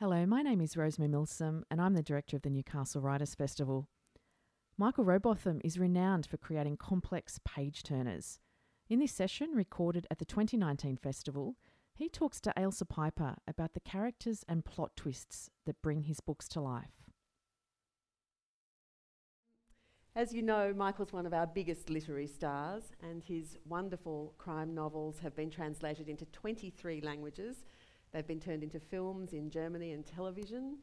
Hello, my name is Rosemary Milsom, and I'm the director of the Newcastle Writers Festival. Michael Robotham is renowned for creating complex page turners. In this session, recorded at the 2019 festival, he talks to Ailsa Piper about the characters and plot twists that bring his books to life. As you know, Michael's one of our biggest literary stars, and his wonderful crime novels have been translated into 23 languages. They've been turned into films in Germany and television.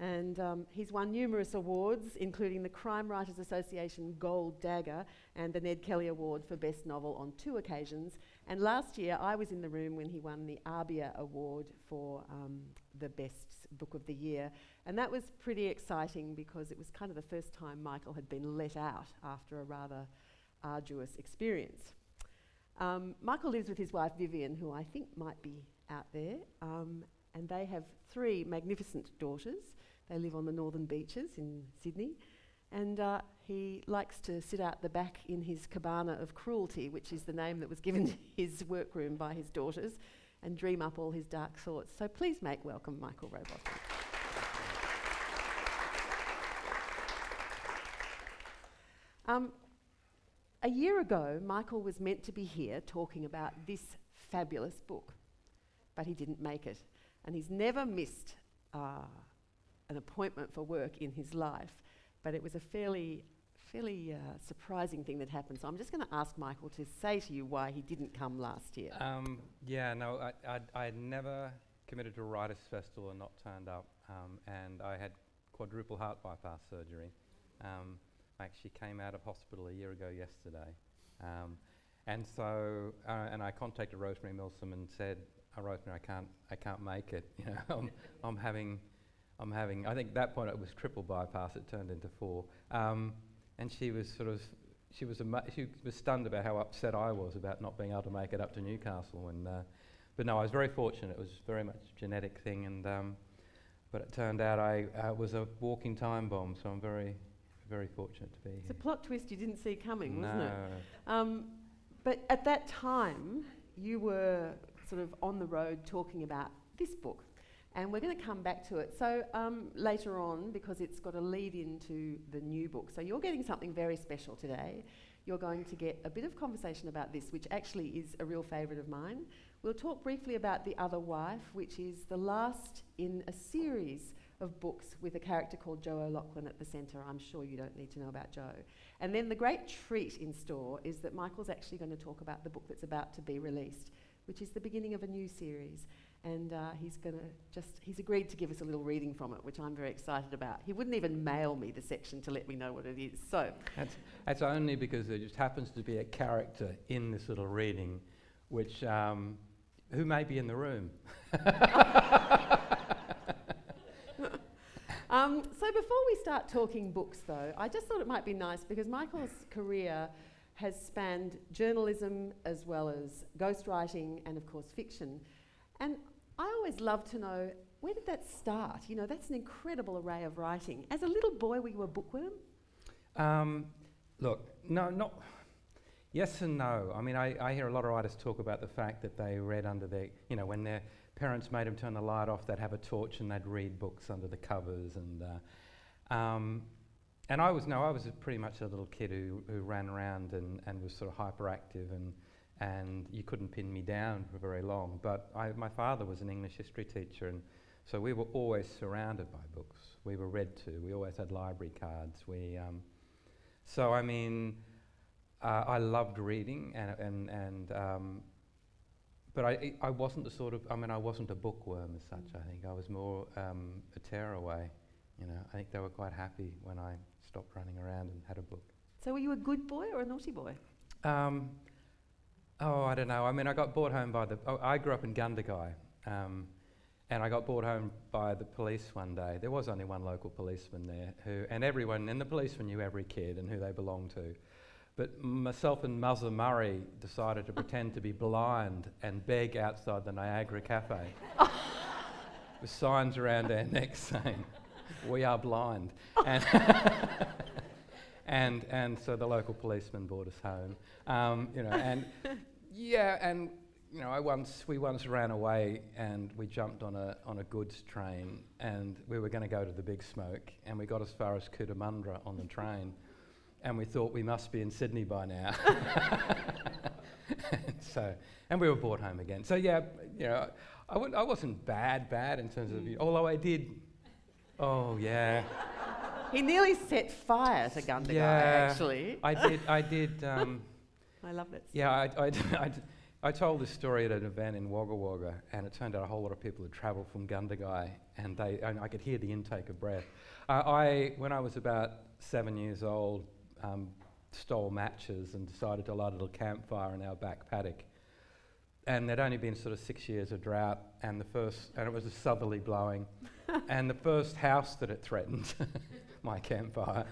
And um, he's won numerous awards, including the Crime Writers Association Gold Dagger and the Ned Kelly Award for Best Novel on two occasions. And last year, I was in the room when he won the ABIA Award for um, the Best Book of the Year. And that was pretty exciting because it was kind of the first time Michael had been let out after a rather arduous experience. Um, Michael lives with his wife Vivian, who I think might be out there, um, and they have three magnificent daughters. They live on the northern beaches in Sydney. And uh, he likes to sit out the back in his cabana of cruelty, which is the name that was given to his workroom by his daughters, and dream up all his dark thoughts. So please make welcome Michael Robotham. Um, a year ago, Michael was meant to be here talking about this fabulous book, but he didn't make it. And he's never missed uh, an appointment for work in his life, but it was a fairly, fairly uh, surprising thing that happened. So I'm just going to ask Michael to say to you why he didn't come last year. Um, yeah, no, I, I'd, I'd never committed to a writers' festival and not turned up, um, and I had quadruple heart bypass surgery. Um, I actually came out of hospital a year ago yesterday. Um, and so, uh, and I contacted Rosemary Milsom and said, oh, Rosemary, I can't, I can't make it. You know, I'm, I'm having I'm having, I think at that point it was triple bypass, it turned into four. Um, and she was sort of, she was, she was stunned about how upset I was about not being able to make it up to Newcastle. And, uh, but no, I was very fortunate. It was very much a genetic thing. And, um, but it turned out I uh, was a walking time bomb, so I'm very, very fortunate to be it's here. It's a plot twist you didn't see coming, no. wasn't it? Um, but at that time, you were sort of on the road talking about this book, and we're going to come back to it. So um, later on, because it's got a lead into the new book. So you're getting something very special today. You're going to get a bit of conversation about this, which actually is a real favourite of mine. We'll talk briefly about The Other Wife, which is the last in a series of books with a character called Joe O'Loughlin at the centre. I'm sure you don't need to know about Joe. And then the great treat in store is that Michael's actually going to talk about the book that's about to be released, which is the beginning of a new series. And uh, he's going to just he's agreed to give us a little reading from it which i'm very excited about. He wouldn't even mail me the section to let me know what it is so. That's, that's only because there just happens to be a character in this little reading which um, who may be in the room? Um, so before we start talking books though i just thought it might be nice because michael's career has spanned journalism as well as ghostwriting and of course fiction and I always love to know where did that start? You know, that's an incredible array of writing. As a little boy, were you a bookworm? Um, look, no, not. Yes and no. I mean, I, I hear a lot of writers talk about the fact that they read under their, you know, when their parents made them turn the light off, they'd have a torch and they'd read books under the covers. And, uh, um, and I was, no, I was pretty much a little kid who, who ran around and, and was sort of hyperactive and and you couldn't pin me down for very long. But I, my father was an English history teacher, and so we were always surrounded by books. We were read to. We always had library cards. We, um, so I mean, uh, I loved reading, and and and. Um, but I, I wasn't the sort of, I mean, I wasn't a bookworm as such, I think. I was more um, a tearaway. You know, I think they were quite happy when I stopped running around and had a book. So were you a good boy or a naughty boy? Um, Oh, I don't know. I mean, I got brought home by the. Oh, I grew up in Gundagai, um, and I got brought home by the police one day. There was only one local policeman there, who, and everyone, and the policeman knew every kid and who they belonged to. But myself and Muzza Murray decided to pretend to be blind and beg outside the Niagara Cafe with signs around our necks saying, "We are blind." And and and so the local policeman brought us home. Um, you know, and yeah, and you know, I once we once ran away and we jumped on a on a goods train and we were going to go to the Big Smoke and we got as far as Cootamundra on the train, and we thought we must be in Sydney by now. and so, and we were brought home again. So yeah, you know, I, I wasn't bad bad in terms of, although I did. Oh yeah. He nearly set fire to Gundagai, Yeah, actually. I did. I did. Um, I love that. Yeah, I, I, I, I told this story at an event in Wagga Wagga, and it turned out a whole lot of people had travelled from Gundagai, and they, and I could hear the intake of breath. Uh, I, when I was about seven years old, um, stole matches and decided to light a little campfire in our back paddock. And there'd only been sort of six years of drought, and the first, and it was a southerly blowing, and the first house that it threatened, my campfire,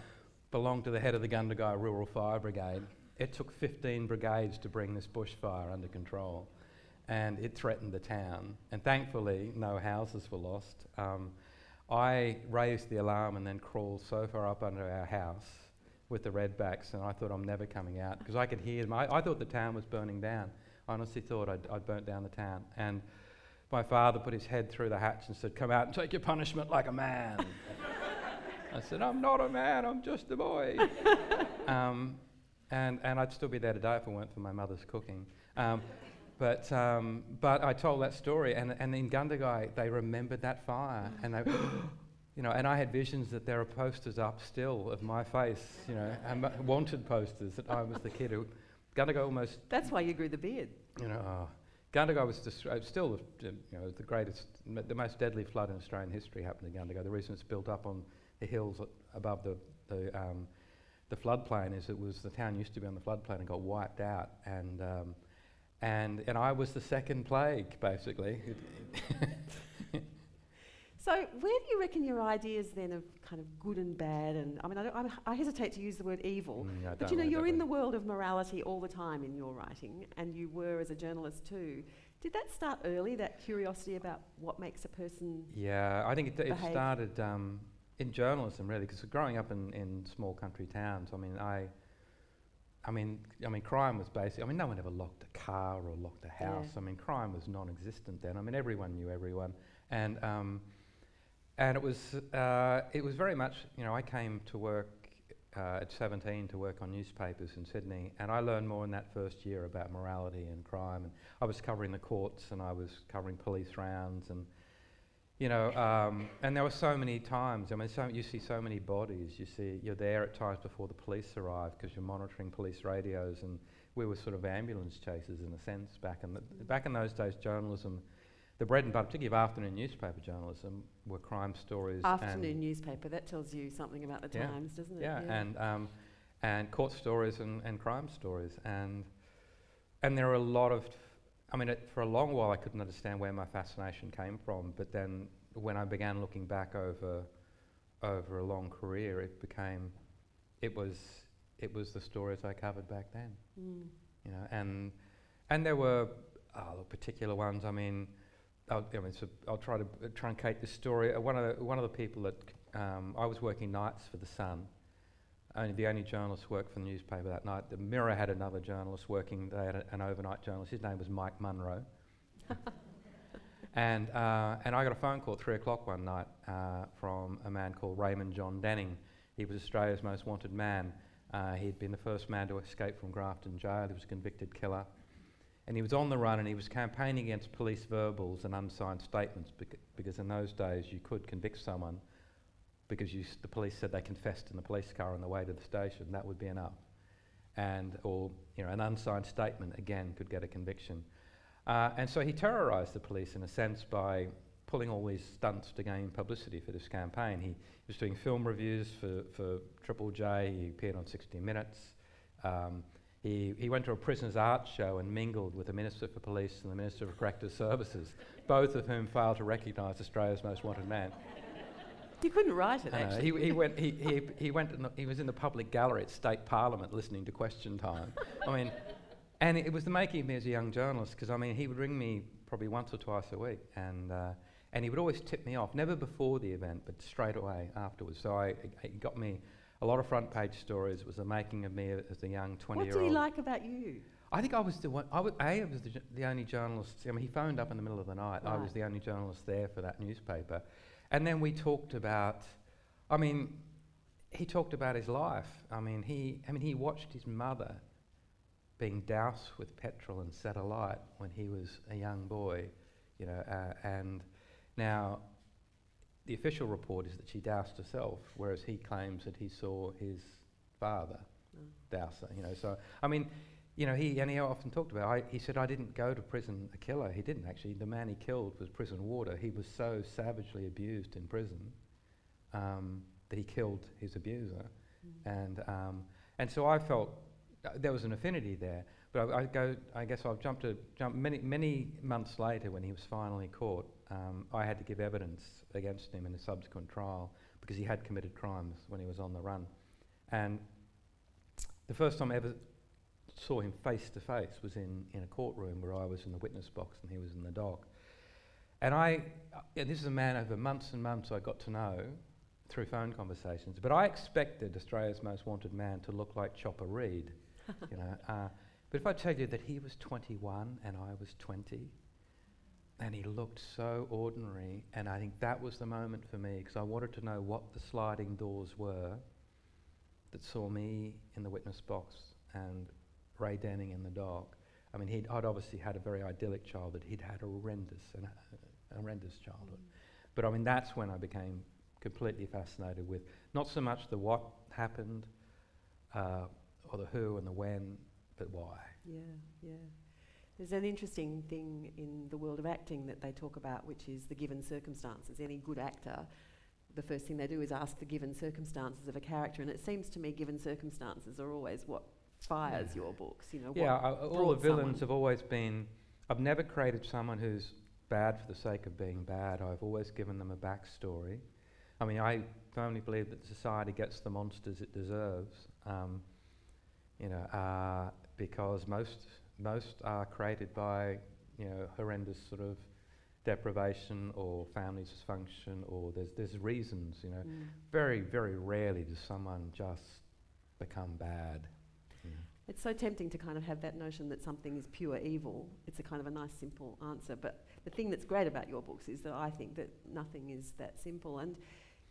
belonged to the head of the Gundagai Rural Fire Brigade. It took 15 brigades to bring this bushfire under control, and it threatened the town. And thankfully, no houses were lost. Um, I raised the alarm and then crawled so far up under our house with the redbacks, and I thought I'm never coming out because I could hear them. I, I, thought the town was burning down. I honestly thought I'd, I'd burnt down the town. And my father put his head through the hatch and said, Come out and take your punishment like a man. I said, I'm not a man, I'm just a boy. um, and, and I'd still be there today if it weren't for my mother's cooking. Um, but, um, but I told that story, and, and in Gundagai, they remembered that fire, and they, you know, and I had visions that there are posters up still of my face, you know, and wanted posters that I was the kid who, Gundagai almost. That's why you grew the beard. You know, oh, Gundagai was just, uh, still, you know, the greatest, the most deadly flood in Australian history happened in Gundagai. The reason it's built up on the hills above the, the um, the floodplain is it was the town used to be on the floodplain and got wiped out, and um, and and I was the second plague basically. so where do you reckon your ideas then of kind of good and bad, and I mean I, I hesitate to use the word evil, mm, but you know you're in the world of morality all the time in your writing, and you were as a journalist too. Did that start early? That curiosity about what makes a person? Yeah, I think it, it started. Um, in journalism, really, because growing up in, in small country towns, I mean, I, I mean, I mean, crime was basic. I mean, no one ever locked a car or locked a house. Yeah. I mean, crime was non-existent then. I mean, everyone knew everyone, and um, and it was uh, it was very much, you know, I came to work uh, at 17 to work on newspapers in Sydney, and I learned more in that first year about morality and crime. And I was covering the courts, and I was covering police rounds, and you know, um, and there were so many times. I mean, so you see so many bodies. You see, you're there at times before the police arrive because you're monitoring police radios, and we were sort of ambulance chasers in a sense back in the, back in those days. Journalism, the bread and butter, particularly of afternoon newspaper journalism, were crime stories. Afternoon newspaper. That tells you something about the yeah, times, doesn't it? Yeah, yeah. and um, and court stories and, and crime stories, and and there are a lot of I mean, it, for a long while, I couldn't understand where my fascination came from. But then, when I began looking back over over a long career, it became it was it was the stories I covered back then. Mm. You know, and and there were oh, particular ones. I mean, I'll, I mean, so I'll try to truncate this story. Uh, one of the, one of the people that um, I was working nights for the Sun only the only journalist worked for the newspaper that night. The Mirror had another journalist working. They had a, an overnight journalist. His name was Mike Munro. and uh, and I got a phone call at three o'clock one night uh, from a man called Raymond John Denning. He was Australia's most wanted man. Uh, he'd been the first man to escape from Grafton Jail. He was a convicted killer. And he was on the run and he was campaigning against police verbals and unsigned statements bec- because in those days you could convict someone because the police said they confessed in the police car on the way to the station, that would be enough. And, or, you know, an unsigned statement, again, could get a conviction. Uh, and so he terrorised the police in a sense by pulling all these stunts to gain publicity for this campaign. He was doing film reviews for, for Triple J, he appeared on 60 Minutes. Um, he, he went to a prisoner's art show and mingled with the Minister for Police and the Minister for Corrective Services, both of whom failed to recognise Australia's most wanted man. He couldn't write it, actually. He, he, went, he, he, he, went the, he was in the public gallery at State Parliament listening to Question Time. I mean, and it was the making of me as a young journalist, because, I mean, he would ring me probably once or twice a week, and, uh, and he would always tip me off, never before the event, but straight away afterwards. So I, he got me a lot of front page stories. Was the making of me as a young 20 year old. What did he like about you? I think I was the one. I was, a, I was the, the, only journalist. I mean, he phoned up in the middle of the night. Right. I was the only journalist there for that newspaper, and then we talked about. I mean, he talked about his life. I mean, he. I mean, he watched his mother being doused with petrol and set alight when he was a young boy, you know, uh, and now the official report is that she doused herself, whereas he claims that he saw his father mm. douse her. You know, so I mean, you know, he and he often talked about. I, he said, "I didn't go to prison a killer." He didn't actually. The man he killed was prison warder. He was so savagely abused in prison um, that he killed his abuser, mm. and um, and so I felt uh, there was an affinity there. But I, I, go. I guess I've jumped to jump many many months later when he was finally caught um, I had to give evidence against him in a subsequent trial because he had committed crimes when he was on the run. And the first time I ever saw him face to face was in, in a courtroom where I was in the witness box and he was in the dock. And I, uh, this is a man over months and months I got to know through phone conversations, but I expected Australia's most wanted man to look like Chopper Read, you know. Uh, but if I tell you that he was 21 and I was 20, and he looked so ordinary. And I think that was the moment for me because I wanted to know what the sliding doors were that saw me in the witness box and Ray Denning in the dock. I mean, he'd, I'd obviously had a very idyllic childhood. He'd had a horrendous, an, a horrendous childhood. Mm. But I mean, that's when I became completely fascinated with not so much the what happened uh, or the who and the when, but why. Yeah, yeah. There's an interesting thing in the world of acting that they talk about, which is the given circumstances. Any good actor, the first thing they do is ask the given circumstances of a character, and it seems to me given circumstances are always what fires yeah. your books. You know, yeah, uh, all the villains have always been. I've never created someone who's bad for the sake of being bad. I've always given them a backstory. I mean, I firmly believe that society gets the monsters it deserves. Um, you know, uh, because most most are created by you know horrendous sort of deprivation or family dysfunction or there's there's reasons you know. Mm. very very rarely does someone just become bad. It's so tempting to kind of have that notion that something is pure evil. It's a kind of a nice simple answer but the thing that's great about your books is that I think that nothing is that simple. And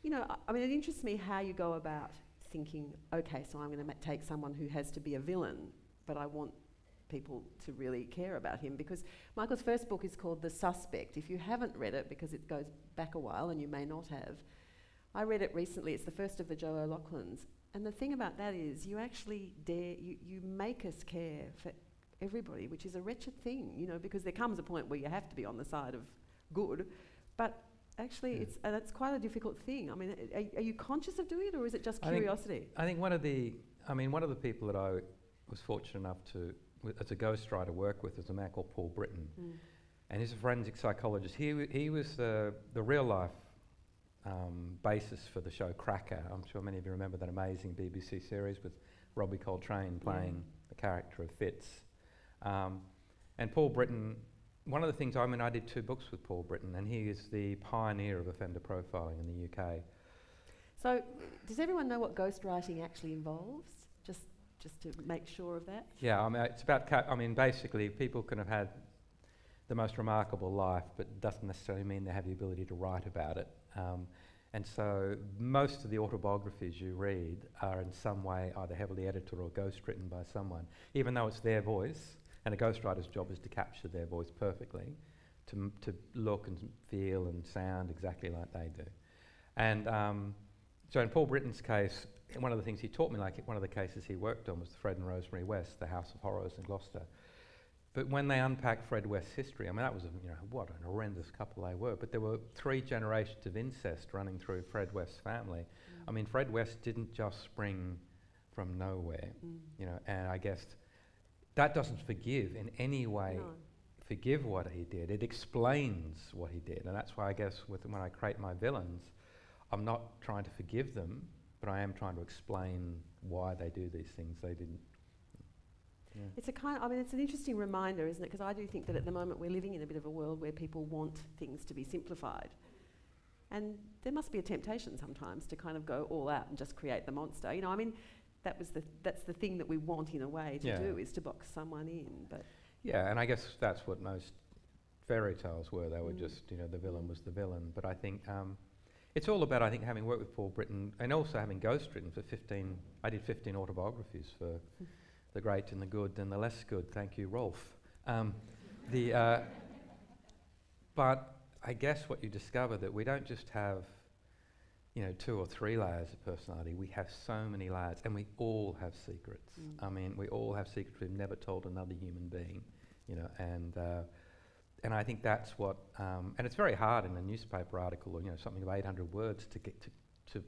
you know I, I mean it interests me how you go about thinking okay so I'm going to take someone who has to be a villain but I want people to really care about him because Michael's first book is called The Suspect. If you haven't read it, because it goes back a while and you may not have, I read it recently. It's the first of the Joe O'Loughlin's. And the thing about that is you actually dare, you, you make us care for everybody, which is a wretched thing, you know, because there comes a point where you have to be on the side of good. But actually, yeah. it's, uh, that's quite a difficult thing. I mean, are, are, you conscious of doing it or is it just I curiosity? Think, I think one of the, I mean, one of the people that I was fortunate enough to as a ghostwriter work with is a man called Paul Britton. Mm. And he's a forensic psychologist. He, w- he was the, the real life um, basis for the show Cracker. I'm sure many of you remember that amazing BBC series with Robbie Coltrane playing yeah. the character of Fitz. Um, and Paul Britton, one of the things, I mean, I did two books with Paul Britton, and he is the pioneer of offender profiling in the UK. So, does everyone know what ghostwriting actually involves? Just to make sure of that? Yeah, I mean, it's about, I mean, basically, people can have had the most remarkable life, but doesn't necessarily mean they have the ability to write about it. Um, and so most of the autobiographies you read are in some way either heavily edited or ghostwritten by someone, even though it's their voice. And a ghostwriter's job is to capture their voice perfectly, to, to look and feel and sound exactly like they do. And um, so in Paul Britton's case, one of the things he taught me, like one of the cases he worked on was Fred and Rosemary West, the House of Horrors in Gloucester. But when they unpacked Fred West's history, I mean, that was, a, you know, what an horrendous couple they were. But there were three generations of incest running through Fred West's family. Mm. I mean, Fred West didn't just spring from nowhere, mm. you know, and I guess that doesn't forgive in any way. No. Forgive what he did. It explains what he did, and that's why I guess with when I create my villains, I'm not trying to forgive them but I am trying to explain why they do these things. They didn't. Yeah. It's a kind. Of, I mean, it's an interesting reminder, isn't it? Because I do think that at the moment we're living in a bit of a world where people want things to be simplified, and there must be a temptation sometimes to kind of go all out and just create the monster. You know, I mean, that was the that's the thing that we want in a way to Yeah. do is to box someone in. But Yeah, and I guess that's what most fairy tales were. They were Mm. just, you know, the villain was the villain. But I think um, it's all about, I think, having worked with Paul Britton and also having ghostwritten for 15, I did 15 autobiographies for the great and the good and the less good. Thank you, Rolf. Um, the, uh, but I guess what you discover that we don't just have, you know, two or three layers of personality. We have so many layers, and we all have secrets. Mm. I mean, we all have secrets we've never told another human being, you know, and uh, and I think that's what, um, and it's very hard in a newspaper article or you know something of 800 words to get to to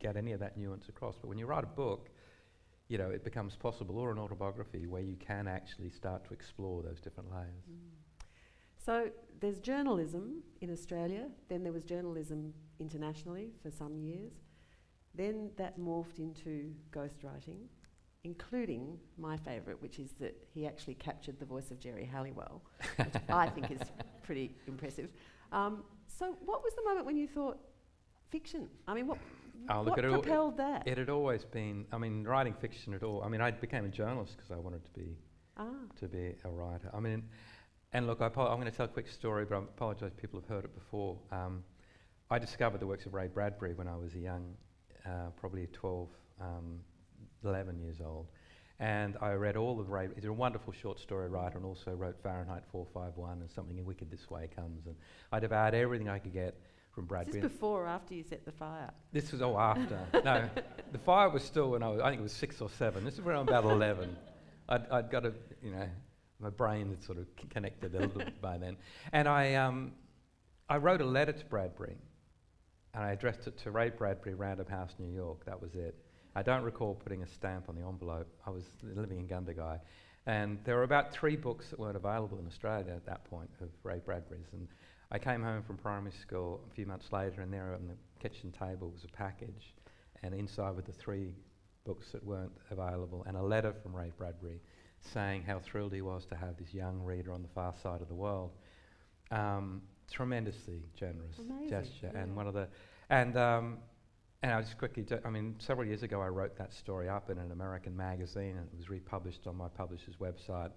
get any of that nuance across. But when you write a book, you know, it becomes possible, or an autobiography, where you can actually start to explore those different layers. Mm. So there's journalism in Australia, then there was journalism internationally for some years. Then that morphed into ghostwriting, including my favourite, which is that he actually captured the voice of Geri Halliwell, which I think is pretty impressive. Um, so what was the moment when you thought fiction? I mean, what, Oh, look, what it all- propelled that? It had always been, I mean, writing fiction at all. I mean, I became a journalist because I wanted to be ah, to be a writer. I mean, and look, I I'm going to tell a quick story, but I apologise people have heard it before. Um, I discovered the works of Ray Bradbury when I was a young, uh, probably 12, um, 11 years old. And I read all of Ray. He's a wonderful short story writer and also wrote Fahrenheit 451 and Something Wicked This Way Comes. And I devoured everything I could get from is Bradbury. this before or after you set the fire? This was all after. no, the fire was still when I was, I think it was six or seven. This is when I'm about 11. I'd, I'd got a, you know, my brain had sort of c- connected a little bit by then. And I, um, I wrote a letter to Bradbury, and I addressed it to Ray Bradbury, Random House, New York. That was it. I don't recall putting a stamp on the envelope. I was living in Gundagai. And there were about three books that weren't available in Australia at that point of Ray Bradbury's. And I came home from primary school a few months later, and there on the kitchen table was a package, and inside were the three books that weren't available, and a letter from Ray Bradbury saying how thrilled he was to have this young reader on the far side of the world. Um, tremendously generous Amazing, gesture, yeah. and one of the, and um, and I just quickly, ju- I mean, several years ago I wrote that story up in an American magazine, and it was republished on my publisher's website.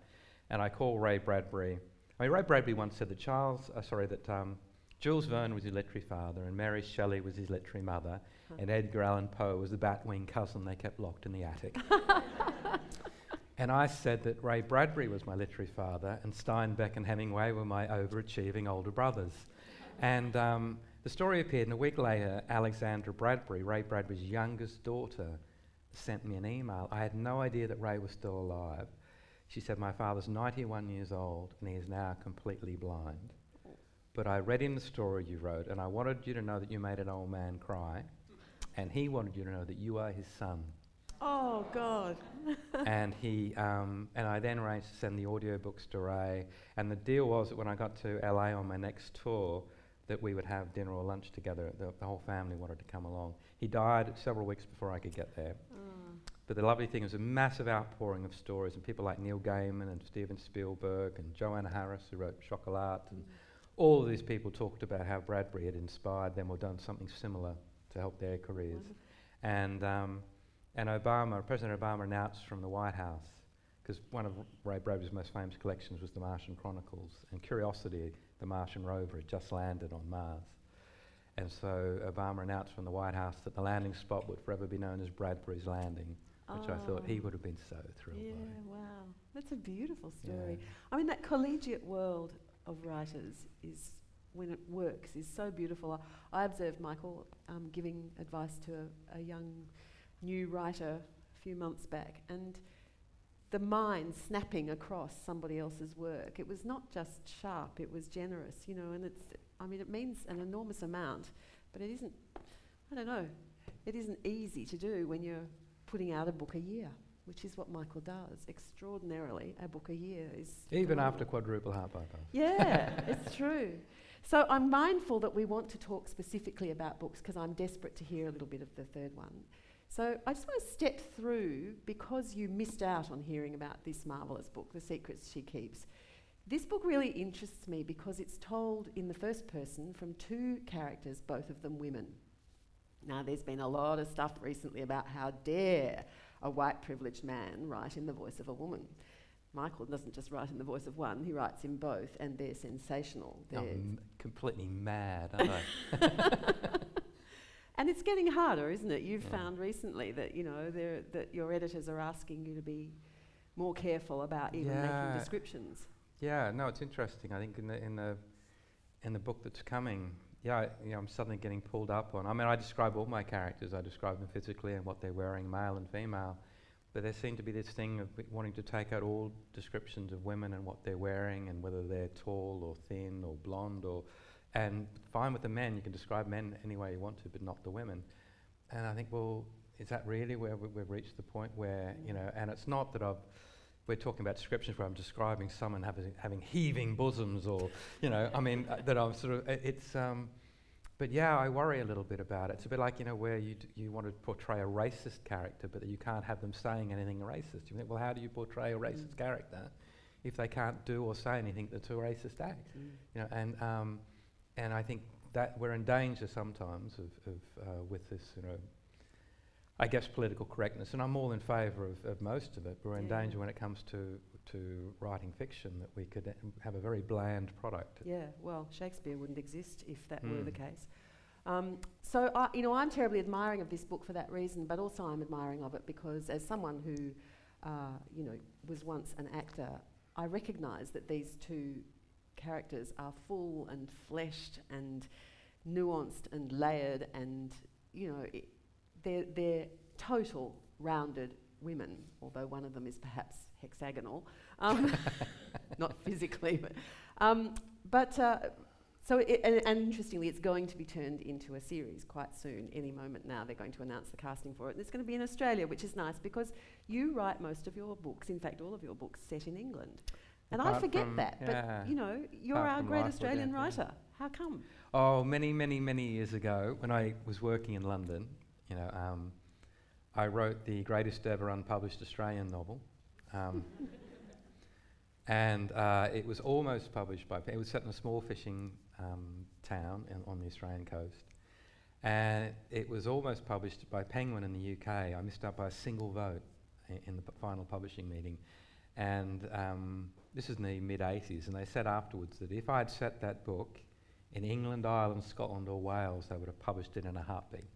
And I called Ray Bradbury. I mean, Ray Bradbury once said that Charles, uh, sorry, that um, Jules Verne was his literary father, and Mary Shelley was his literary mother, Huh. and Edgar Allan Poe was the batwing cousin they kept locked in the attic. and I said that Ray Bradbury was my literary father, and Steinbeck and Hemingway were my overachieving older brothers. And um, the story appeared, and a week later, Alexandra Bradbury, Ray Bradbury's youngest daughter, sent me an email. I had no idea that Ray was still alive. She said, My father's 91 years old, and he is now completely blind. But I read in the story you wrote, and I wanted you to know that you made an old man cry, and he wanted you to know that you are his son. Oh, God. and he um, and I then arranged to send the audiobooks to Ray. And the deal was that when I got to LA on my next tour, that we would have dinner or lunch together. The, the whole family wanted to come along. He died several weeks before I could get there. Oh. But the lovely thing was a massive outpouring of stories, and people like Neil Gaiman and Steven Spielberg and Joanna Harris, who wrote Chocolat, and all of these people talked about how Bradbury had inspired them or done something similar to help their careers. Wonderful. And, um, and Obama, President Obama announced from the White House, because one of Ray Bradbury's most famous collections was the Martian Chronicles, and Curiosity, the Martian rover, had just landed on Mars. And so Obama announced from the White House that the landing spot would forever be known as Bradbury's Landing, which I thought he Oh. would have been so thrilled Yeah, by. wow. That's a beautiful story. Yeah. I mean, that collegiate world of writers is, when it works, is so beautiful. I, I observed Michael um, giving advice to a, a young new writer a few months back, and the mind snapping across somebody else's work. It was not just sharp; it was generous, you know. And it's, I mean, it means an enormous amount, but it isn't. I don't know. It isn't easy to do when you're putting out a book a year which is what Michael does extraordinarily. A book a year is Even after quadruple heart bypass. Yeah, it's true. So I'm mindful that we want to talk specifically about books because I'm desperate to hear a little bit of the third one. So I just want to step through because you missed out on hearing about this marvelous book, The Secrets She Keeps. This book really interests me because it's told in the first person from two characters, both of them women. Now, there's been a lot of stuff recently about how dare a white privileged man write in the voice of a woman. Michael doesn't just write in the voice of one, he writes in both, and they're sensational. They're completely mad, aren't they? and it's getting harder, isn't it? You've Yeah. found recently that, you know, that your editors are asking you to be more careful about even Yeah. making descriptions. Yeah, no, it's interesting. I think in the in the in the book that's coming, yeah, I, you know, I'm suddenly getting pulled up on. I mean, I describe all my characters. I describe them physically and what they're wearing, male and female. But there seemed to be this thing of wanting to take out all descriptions of women and what they're wearing and whether they're tall or thin or blonde or, and fine with the men. You can describe men any way you want to, but not the women. And I think, well, is that really where we, we've reached the point where you know? And it's not that I've we're talking about descriptions where I'm describing someone having, having heaving bosoms or, you know, I mean, uh, that I'm sort of, i- it's, um, but yeah, I worry a little bit about it. It's a bit like, you know, where you, d- you want to portray a racist character, but you can't have them saying anything racist. You think, well, how do you portray a racist character if they can't do or say anything that's a racist act? You know, and, um, and I think that we're in danger sometimes of, of uh, with this, you know, I guess political correctness, and I'm all in favour of, of most of it. But we're in danger when it comes to to writing fiction that we could uh, have a very bland product. Yeah, well, Shakespeare wouldn't exist if that were the Mm. case. Um, so, I, you know, I'm terribly admiring of this book for that reason, but also I'm admiring of it because as someone who, uh, you know, was once an actor, I recognise that these two characters are full and fleshed and nuanced and layered and, you know, they're, they're total rounded women, although one of them is perhaps hexagonal, um, not physically, but, um, but uh, so it, and, and interestingly, it's going to be turned into a series quite soon. Any moment now, they're going to announce the casting for it, and it's going to be in Australia, which is nice because you write most of your books, in fact, all of your books, set in England. And I forget from- that, yeah. but you know, you're our great Australian Death, yeah. writer. How come? Oh, many, many, many years ago, when I was working in London, you know, um, I wrote the greatest ever unpublished Australian novel. Um, and uh, it was almost published by, it was set in a small fishing um, town in, on the Australian coast. And it was almost published by Penguin in the UK. I missed out by a single vote i- in the p- final publishing meeting. And um, this is in the mid 80s, and they said afterwards that if I'd set that book in England, Ireland, Scotland, or Wales, they would have published it in a heartbeat.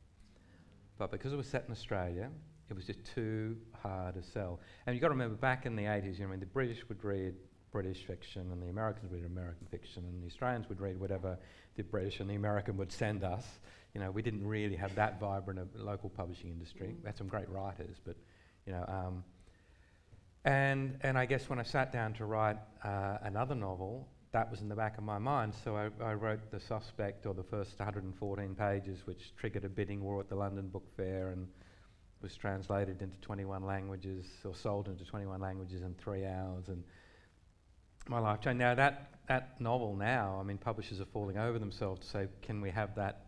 But because it was set in Australia, it was just too hard to sell. And you've got to remember, back in the 80s, you know, I mean, the British would read British fiction, and the Americans would read American fiction, and the Australians would read whatever the British and the American would send us. You know, we didn't really have that vibrant a local publishing industry. Mm. We had some great writers, but you know. Um, and and I guess when I sat down to write uh, another novel, that was in the back of my mind. So I, I wrote The Suspect, or the first 114 pages, which triggered a bidding war at the London Book Fair and was translated into 21 languages, or sold into 21 languages in three hours. And my life changed. Now that that novel now, I mean, publishers are falling over themselves to say, can we have that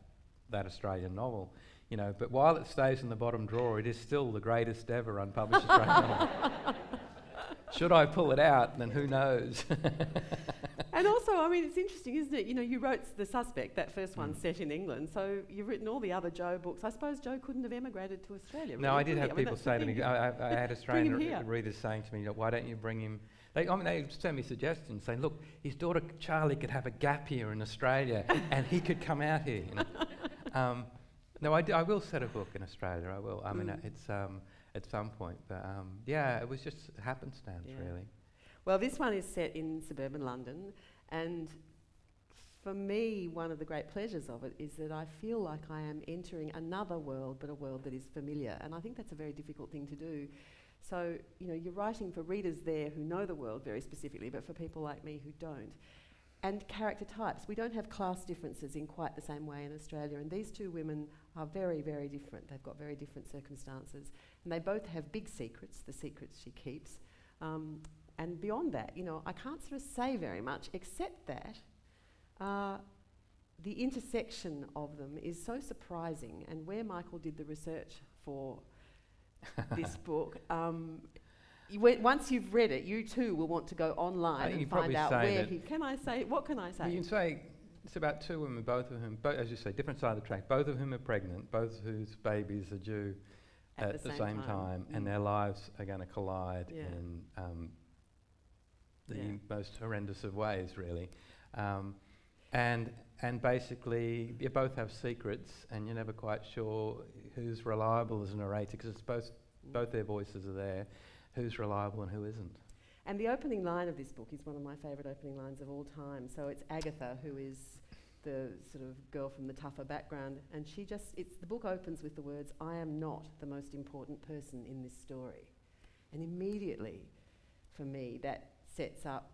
that Australian novel? You know, but while it stays in the bottom drawer, it is still the greatest ever unpublished Australian novel. Should I pull it out, then who knows? And also, I mean, it's interesting, isn't it? You know, you wrote The Suspect, that first one Mm. set in England, so you've written all the other Joe books. I suppose Joe couldn't have emigrated to Australia. no, really, I did have mean, people the say to me, I, I, I had Australian re- readers saying to me, why don't you bring him? They, I mean, they sent me suggestions saying, look, his daughter Charlie could have a gap year in Australia and he could come out here. You know? um, no, I, d- I will set a book in Australia. I will. I mean, uh, Mm. it's um, at some point, but um, yeah, it was just happenstance, Yeah. really. Well, this one is set in suburban London, and for me, one of the great pleasures of it is that I feel like I am entering another world, but a world that is familiar. And I think that's a very difficult thing to do. So, you know, you're writing for readers there who know the world very specifically, but for people like me who don't. And character types. We don't have class differences in quite the same way in Australia. And these two women are very, very different. They've got very different circumstances. And they both have big secrets, the secrets she keeps. Um, and beyond that, you know, I can't sort of say very much except that uh, the intersection of them is so surprising. And where Michael did the research for this book, um, once you've read it, you too will want to go online think and find out where he. Can I say? What can I say? You can say it's about two women, both of whom, bo- as you say, different side of the track, both of whom are pregnant, both whose babies are due At at, the same same, time. time, Mm. and their lives are going to collide Yeah. in um, the Yeah. most horrendous of ways, really. Um, and and basically, you both have secrets, and you're never quite sure who's reliable as a narrator because it's both both their voices are there. Who's reliable and who isn't? And the opening line of this book is one of my favourite opening lines of all time. So it's Agatha, who is the sort of girl from the tougher background, and she just, it's, the book opens with the words, I am not the most important person in this story. And immediately, for me, that sets up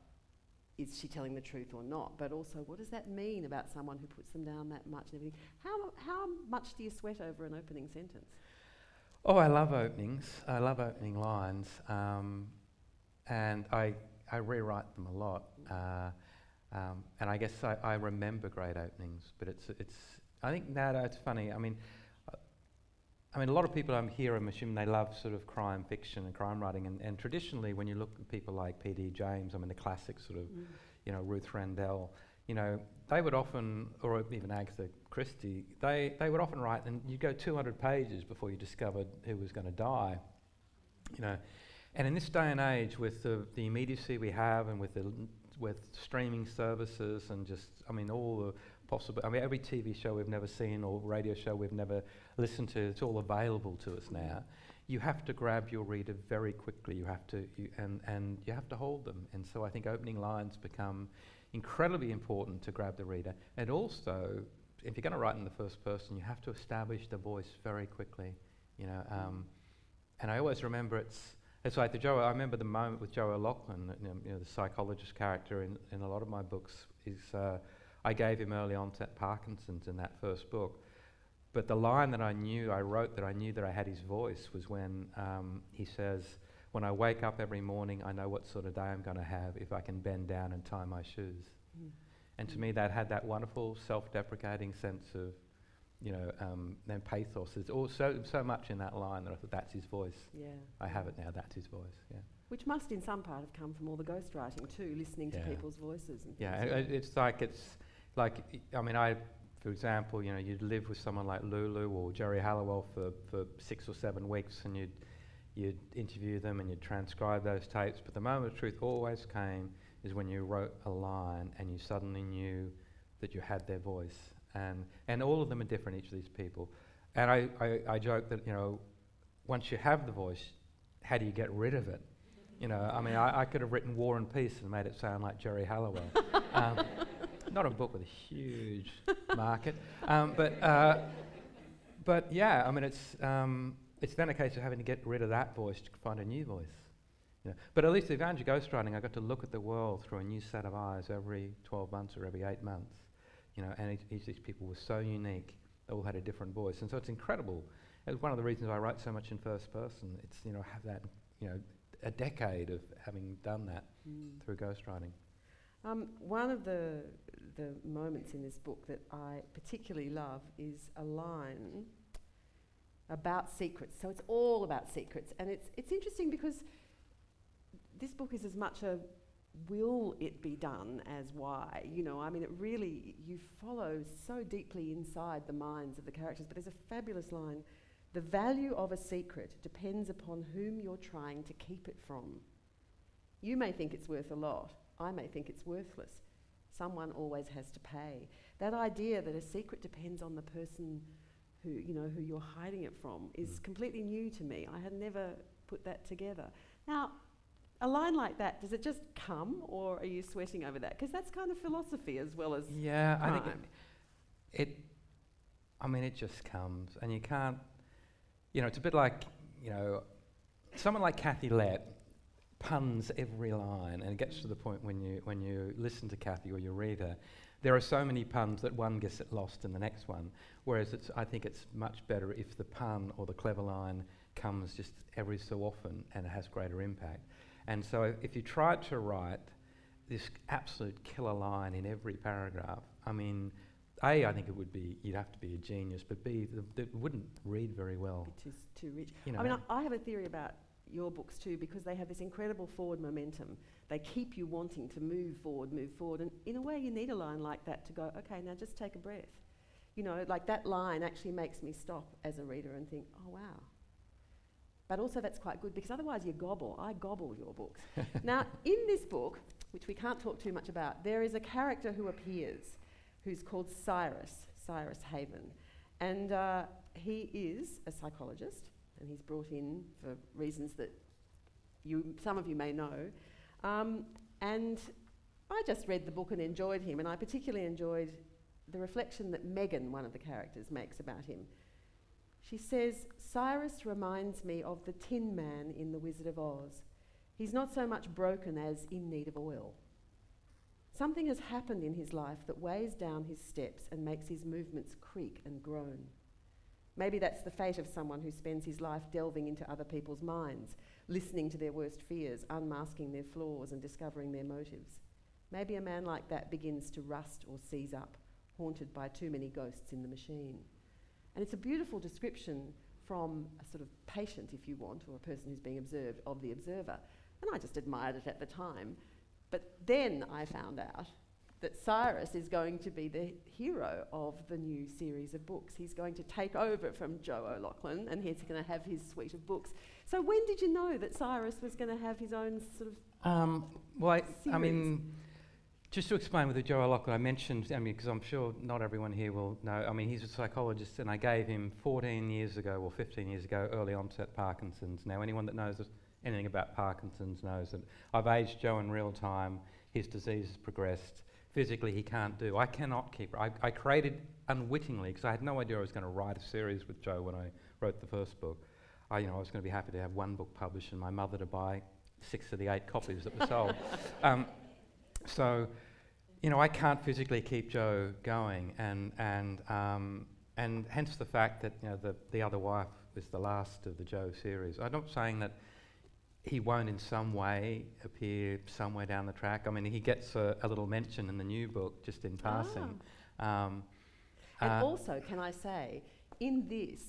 is she telling the truth or not? But also, what does that mean about someone who puts them down that much and everything? How, how much do you sweat over an opening sentence? Oh, I love openings. I love opening lines, um, and I I rewrite them a lot. Uh, um, and I guess I, I remember great openings, but it's it's. I think now it's funny. I mean, uh, I mean a lot of people I'm here. I'm assuming they love sort of crime fiction and crime writing, and, and traditionally when you look at people like P.D. James, I mean the classic sort of you know, Ruth Rendell, you know, they would often, or even Agatha Christie, they, they would often write, and you go 200 pages before you discovered who was going to die, you know. And in this day and age, with the, the immediacy we have and with, the, with streaming services and just, I mean, all the possible, I mean, every TV show we've never seen or radio show we've never listened to, it's all available to us now. You have to grab your reader very quickly. You have to, you, and, and you have to hold them. And so I think opening lines become incredibly important to grab the reader. And also, if you're going to write in the first person, you have to establish the voice very quickly. You know, um, and I always remember it's it's like the Joe. I remember the moment with Joe O'Loughlin, you know, you know, the psychologist character in, in a lot of my books. Is uh, I gave him early on to Parkinson's in that first book. But the line that I knew, I wrote that I knew that I had his voice was when um, he says, When I wake up every morning, I know what sort of day I'm going to have if I can bend down and tie my shoes. Mm. And to me, that had that wonderful self-deprecating sense of, you know, um, then pathos. There's all so, so much in that line that I thought that's his voice. Yeah. I have it now. That's his voice. Yeah. Which must, in some part, have come from all the ghostwriting too, listening Yeah. to people's voices and Yeah. and it's like it's like I- I mean I, for example, you know, you'd live with someone like Lulu or Geri Halliwell for, for six or seven weeks, and you'd you'd interview them and you'd transcribe those tapes. But the moment of truth always came is when you wrote a line and you suddenly knew that you had their voice. And, and all of them are different, each of these people. And I, I, I joke that, you know, once you have the voice, how do you get rid of it? You know, I mean, I, I could have written War and Peace and made it sound like Geri Halliwell. um, not a book with a huge market. Um, but, uh, but yeah, I mean, it's, um, it's then a case of having to get rid of that voice to find a new voice. You know. But at least with Evangel Ghostwriting, I got to look at the world through a new set of eyes every 12 months or every eight months. You know, and each, each of these people was so unique. They all had a different voice. And so it's incredible. It's one of the reasons I write so much in first person. It's, you know, have that, you know, a decade of having done that Mm. through ghostwriting. Um, one of the the moments in this book that I particularly love is a line about secrets. So it's all about secrets, and it's it's interesting because this book is as much a will it be done as why. You know, I mean, it really you follow so deeply inside the minds of the characters. But there's a fabulous line. The value of a secret depends upon whom you're trying to keep it from. You may think it's worth a lot. I may think it's worthless. Someone always has to pay. That idea that a secret depends on the person who, you know, who you're hiding it from is Mm. completely new to me. I had never put that together. Now, a line like that, does it just come or are you sweating over that? Because that's kind of philosophy as well as Yeah, I think it, it, I mean, it just comes, and you can't, you know, it's a bit like, you know, someone like Kathy Lette puns every line, and it gets to the point when you when you listen to Kathy or you read her, there are so many puns that one gets it lost in the next one. Whereas it's, I think it's much better if the pun or the clever line comes just every so often and it has greater impact. And so if you tried to write this absolute killer line in every paragraph, I mean, A, I think it would be, you'd have to be a genius, but B, it wouldn't read very well. Be too, too rich. You know, I mean, I, I have a theory about your books too because they have this incredible forward momentum. They keep you wanting to move forward, move forward. And in a way, you need a line like that to go, okay, now just take a breath. You know, like that line actually makes me stop as a reader and think, oh, wow. But also that's quite good because otherwise you gobble. I gobble your books. now, in this book, which we can't talk too much about, there is a character who appears who's called Cyrus, Cyrus Haven. And uh, he is a psychologist, and he's brought in for reasons that you, some of you may know. Um, and I just read the book and enjoyed him, and I particularly enjoyed the reflection that Megan, one of the characters, makes about him. She says, Cyrus reminds me of the Tin Man in The Wizard of Oz. He's not so much broken as in need of oil. Something has happened in his life that weighs down his steps and makes his movements creak and groan. Maybe that's the fate of someone who spends his life delving into other people's minds, listening to their worst fears, unmasking their flaws, and discovering their motives. Maybe a man like that begins to rust or seize up, haunted by too many ghosts in the machine. And it's a beautiful description from a sort of patient, if you want, or a person who's being observed, of the observer. And I just admired it at the time. But then I found out that Cyrus is going to be the hero of the new series of books. He's going to take over from Joe O'Loughlin and he's going to have his suite of books. So when did you know that Cyrus was going to have his own sort of um, well, I, I, mean, just to explain with the Joe O'Loughlin, I mentioned, I mean, because I'm sure not everyone here will know, I mean, he's a psychologist and I gave him 14 years ago or 15 years ago early onset Parkinson's. Now, anyone that knows anything about Parkinson's knows that I've aged Joe in real time, his disease has progressed. Physically, he can't do. I cannot keep. I, I created unwittingly because I had no idea I was going to write a series with Joe when I wrote the first book. I, you know, I was going to be happy to have one book published and my mother to buy six of the eight copies that were sold. Um, so, you know, I can't physically keep Joe going, and and um, and hence the fact that you know the the other wife was the last of the Joe series. I'm not saying that he won't in some way appear somewhere down the track. I mean, he gets a, a little mention in the new book just in passing. Ah. Um, and uh, also, can I say, in this,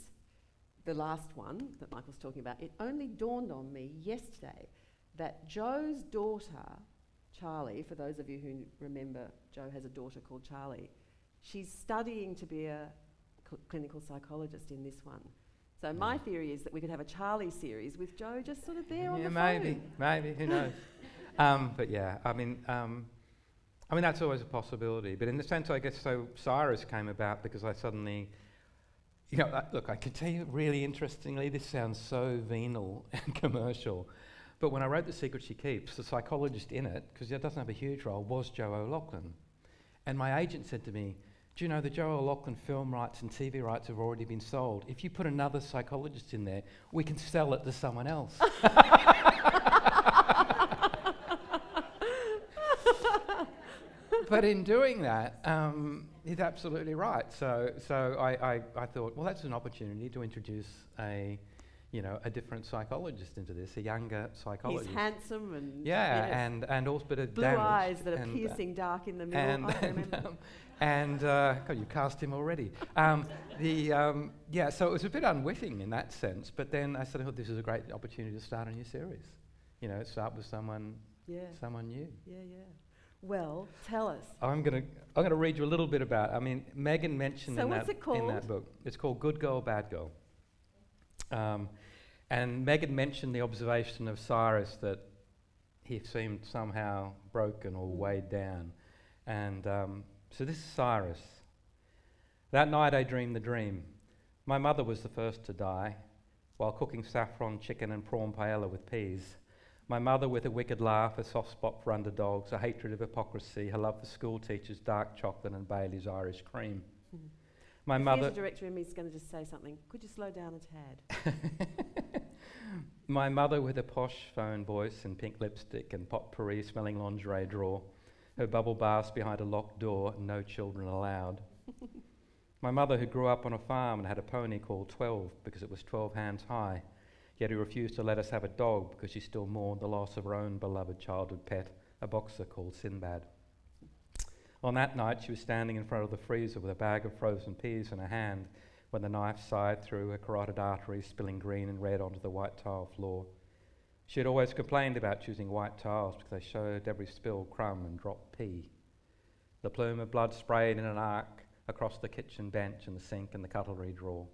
the last one that Michael's talking about, it only dawned on me yesterday that Joe's daughter, Charlie, for those of you who remember, Joe has a daughter called Charlie, she's studying to be a cl- clinical psychologist in this one. So my theory is that we could have a Charlie series with Joe just sort of there yeah, on the maybe, phone. maybe, maybe, who knows? um, but yeah, I mean, um, I mean that's always a possibility. But in the sense, I guess, so Cyrus came about because I suddenly, you know, look, I can tell you really interestingly, this sounds so venal and commercial, but when I wrote The Secret She Keeps, the psychologist in it, because it doesn't have a huge role, was Joe O'Loughlin. And my agent said to me, do you know the Joe O'Loughlin film rights and TV rights have already been sold? If you put another psychologist in there, we can sell it to someone else. but in doing that, um, he's absolutely right. So, so I, I, I thought, well, that's an opportunity to introduce a you know, a different psychologist into this, a younger psychologist. He's handsome and yeah, yes. and and also but a blue eyes that are uh, piercing uh, dark in the middle. And, and, um, and uh, God, you cast him already. Um, the um, yeah, so it was a bit unwitting in that sense. But then I said, oh, this is a great opportunity to start a new series. You know, start with someone, yeah, someone new. Yeah, yeah. Well, tell us. I'm going to I'm going to read you a little bit about. I mean, Megan mentioned so in, that, in that book. It's called Good Girl, Bad Girl. Um, and Megan mentioned the observation of Cyrus that he seemed somehow broken or weighed down. And um, so this is Cyrus. That night I dreamed the dream. My mother was the first to die while cooking saffron chicken and prawn paella with peas. My mother with a wicked laugh, a soft spot for underdogs, a hatred of hypocrisy, her love for school teachers, dark chocolate and Bailey's Irish cream. Mm-hmm. My if mother. The director in me is going to just say something. Could you slow down a tad? My mother with a posh phone voice and pink lipstick and potpourri smelling lingerie drawer. Her bubble baths behind a locked door, no children allowed. My mother, who grew up on a farm and had a pony called Twelve because it was 12 hands high, yet who refused to let us have a dog because she still mourned the loss of her own beloved childhood pet, a boxer called Sinbad. On that night, she was standing in front of the freezer with a bag of frozen peas in her hand when the knife sighed through her carotid artery, spilling green and red onto the white tile floor. She had always complained about choosing white tiles because they showed every spilled crumb and dropped pea. The plume of blood sprayed in an arc across the kitchen bench and the sink and the cutlery drawer.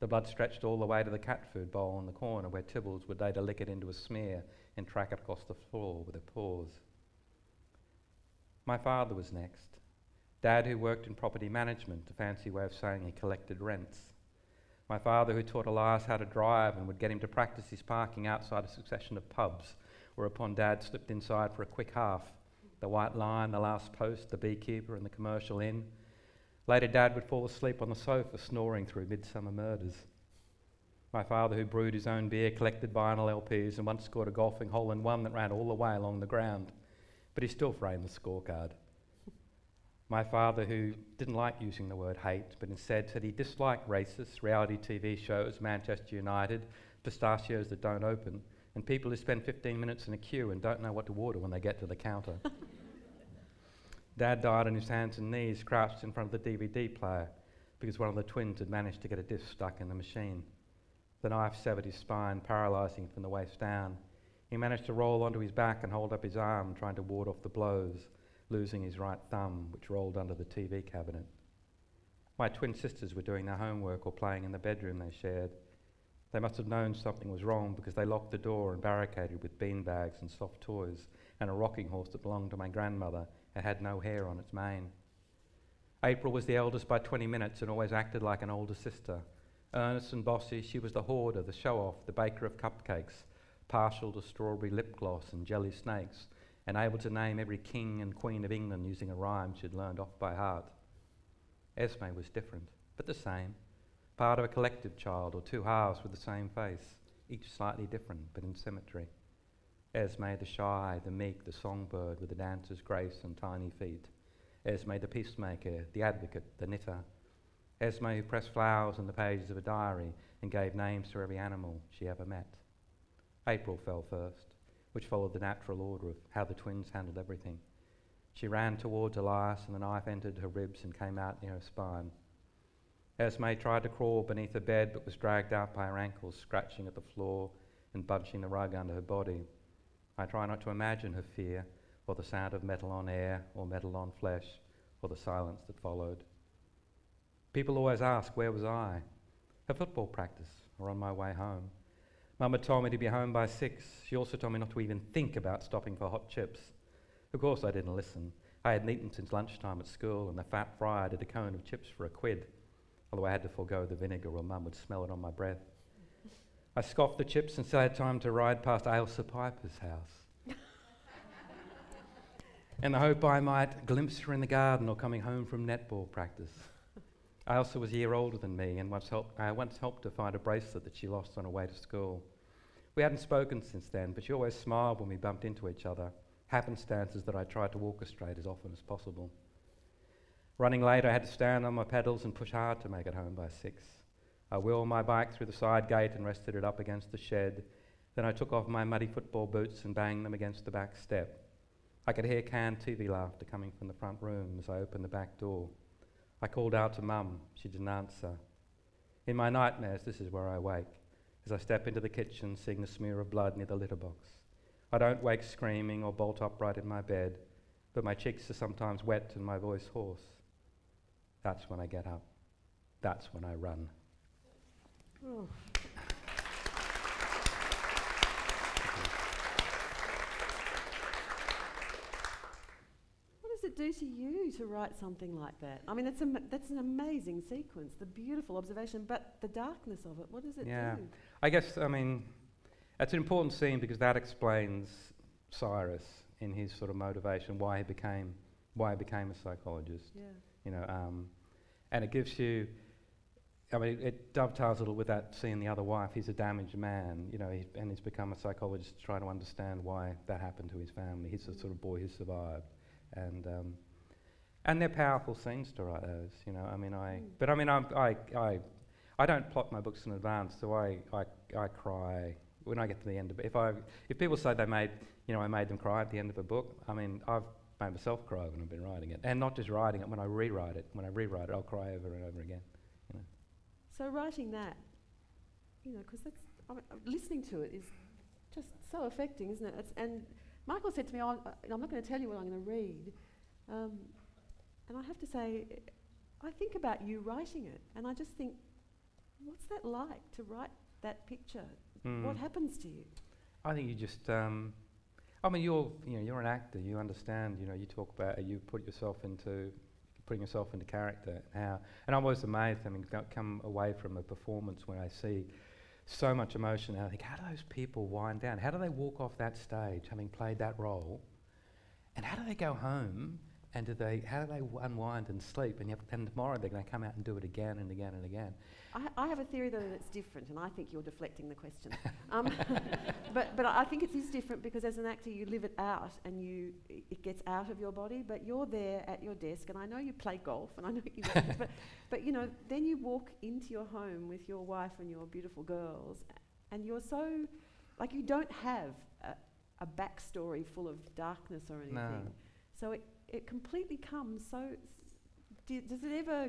The blood stretched all the way to the cat food bowl in the corner where Tibbles would later lick it into a smear and track it across the floor with her paws. My father was next. Dad, who worked in property management, a fancy way of saying he collected rents. My father, who taught Elias how to drive and would get him to practice his parking outside a succession of pubs, whereupon Dad slipped inside for a quick half the White Lion, the Last Post, the Beekeeper, and the Commercial Inn. Later, Dad would fall asleep on the sofa, snoring through Midsomer Murders. My father, who brewed his own beer, collected vinyl LPs, and once scored a golfing hole in one that ran all the way along the ground, but he still framed the scorecard. My father, who didn't like using the word hate, but instead said he disliked racist reality TV shows, Manchester United, pistachios that don't open, and people who spend 15 minutes in a queue and don't know what to order when they get to the counter. Dad died on his hands and knees, crouched in front of the DVD player, because one of the twins had managed to get a disc stuck in the machine. The knife severed his spine, paralysing him from the waist down. He managed to roll onto his back and hold up his arm, trying to ward off the blows, losing his right thumb, which rolled under the TV cabinet. My twin sisters were doing their homework or playing in the bedroom they shared. They must have known something was wrong because they locked the door and barricaded with bean bags and soft toys and a rocking horse that belonged to my grandmother and had no hair on its mane. April was the eldest by 20 minutes and always acted like an older sister. Earnest and bossy, she was the hoarder, the show off, the baker of cupcakes, partial to strawberry lip gloss and jelly snakes, and able to name every king and queen of England using a rhyme she'd learned off by heart. Esme was different, but the same part of a collective child or two halves with the same face, each slightly different but in symmetry. Esme the shy, the meek, the songbird with the dancer's grace and tiny feet. Esme the peacemaker, the advocate, the knitter. Esme who pressed flowers on the pages of a diary and gave names to every animal she ever met. April fell first, which followed the natural order of how the twins handled everything. She ran towards Elias and the knife entered her ribs and came out near her spine. Esme tried to crawl beneath the bed but was dragged out by her ankles, scratching at the floor and bunching the rug under her body. I try not to imagine her fear, or the sound of metal on air, or metal on flesh, or the silence that followed. People always ask, where was I? At football practice, or on my way home. Mama told me to be home by six. She also told me not to even think about stopping for hot chips. Of course, I didn't listen. I hadn't eaten since lunchtime at school, and the fat fryer did a cone of chips for a quid although I had to forego the vinegar or mum would smell it on my breath. I scoffed the chips and still had time to ride past Ailsa Piper's house. and the hope I might glimpse her in the garden or coming home from netball practice. Ailsa was a year older than me and once helped, I once helped her find a bracelet that she lost on her way to school. We hadn't spoken since then, but she always smiled when we bumped into each other, happenstances that I tried to orchestrate as often as possible. Running late, I had to stand on my pedals and push hard to make it home by six. I wheeled my bike through the side gate and rested it up against the shed. Then I took off my muddy football boots and banged them against the back step. I could hear canned TV laughter coming from the front room as I opened the back door. I called out to Mum. She didn't answer. In my nightmares, this is where I wake, as I step into the kitchen, seeing the smear of blood near the litter box. I don't wake screaming or bolt upright in my bed, but my cheeks are sometimes wet and my voice hoarse. That's when I get up. That's when I run. Oh. It do to you to write something like that? I mean, that's, a, that's an amazing sequence, the beautiful observation, but the darkness of it, what does it yeah. do? I guess, I mean, it's an important scene because that explains Cyrus in his sort of motivation, why he became, why he became a psychologist. Yeah. You know, um, and it gives you. I mean, it dovetails a little with that seeing the other wife. He's a damaged man, you know, he, and he's become a psychologist to try to understand why that happened to his family. He's a sort of boy who survived, and um, and they're powerful scenes to write those. You know, I mean, I. Mm. But I mean, I'm, I I I don't plot my books in advance, so I, I I cry when I get to the end of it. If I if people say they made you know I made them cry at the end of a book, I mean I've made myself cry when I've been writing it. And not just writing it, when I rewrite it. When I rewrite it, I'll cry over and over again. You know. So writing that, you know, because that's, I mean, listening to it is just so affecting, isn't it? It's, and Michael said to me, oh, I'm not going to tell you what I'm going to read. Um, and I have to say, I think about you writing it, and I just think, What's that like to write that picture? Mm. What happens to you? I think you just. Um, I mean, you're you know you're an actor. You understand. You know, you talk about you put yourself into putting yourself into character. How and I'm always amazed. I mean, come away from a performance when I see so much emotion. And I think, how do those people wind down? How do they walk off that stage having played that role? And how do they go home? And do they, how do they unwind and sleep? And, you and tomorrow they're going to come out and do it again and again and again. I, I have a theory though that it's different, and I think you're deflecting the question. um, but but I think it is different because as an actor you live it out and you it gets out of your body. But you're there at your desk, and I know you play golf, and I know you. but but you know then you walk into your home with your wife and your beautiful girls, and you're so like you don't have a, a backstory full of darkness or anything. No. So it it completely comes so. Do, does it ever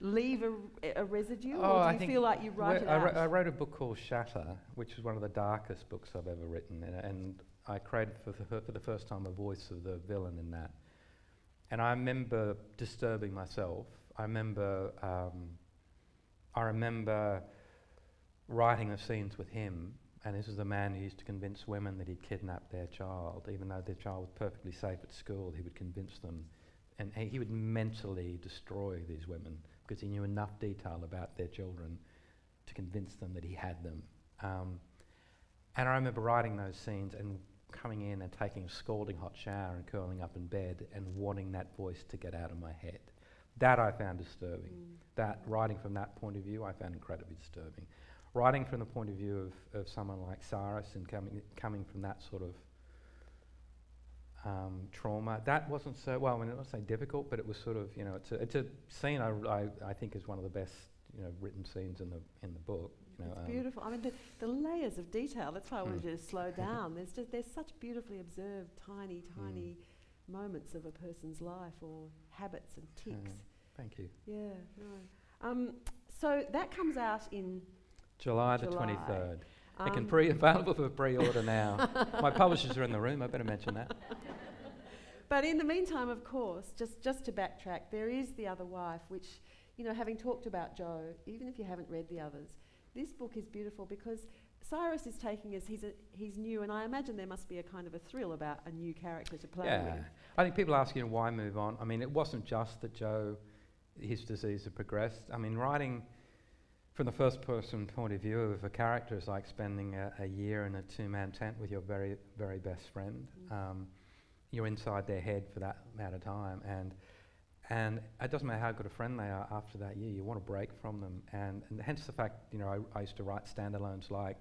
leave a, a residue, Oh, or I do you feel like you write it I, out? I wrote a book called Shatter, which is one of the darkest books I've ever written, and, and I created for the, for the first time a voice of the villain in that. And I remember disturbing myself. I remember, um, I remember writing the scenes with him, and this is the man who used to convince women that he'd kidnapped their child, even though their child was perfectly safe at school. He would convince them, and he he would mentally destroy these women because he knew enough detail about their children to convince them that he had them. Um, and I remember writing those scenes and coming in and taking a scalding hot shower and curling up in bed and wanting that voice to get out of my head. That I found disturbing. Mm. That writing from that point of view, I found incredibly disturbing. Writing from the point of view of, of someone like Cyrus and coming coming from that sort of um, trauma, that wasn't so well. I mean, not say difficult, but it was sort of you know, it's a, it's a scene I, I, I think is one of the best you know written scenes in the in the book. You know, It's um, beautiful. I mean, the, the layers of detail. That's why I wanted Mm. you to slow down. There's just there's such beautifully observed tiny, tiny moments of a person's life or habits and ticks. Thank you. Yeah. No. Um, so that comes out in. July the July. 23rd. it can um, pre available for pre-order now. My publishers are in the room. I better mention that. But in the meantime, of course, just, just to backtrack, there is The Other Wife, which, you know, having talked about Joe, even if you haven't read the others, this book is beautiful because Cyrus is taking us, he's, a, he's new, and I imagine there must be a kind of a thrill about a new character to play Yeah. with. I think people ask, you know, why move on? I mean, it wasn't just that Joe, his disease had progressed. I mean, writing from the first person point of view of a character is like spending a, a year in a two man tent with your very, very best friend. Um, you're inside their head for that amount of time. And, and it doesn't matter how good a friend they are after that year, you want to break from them. And, and hence the fact, you know, I, I used to write standalones like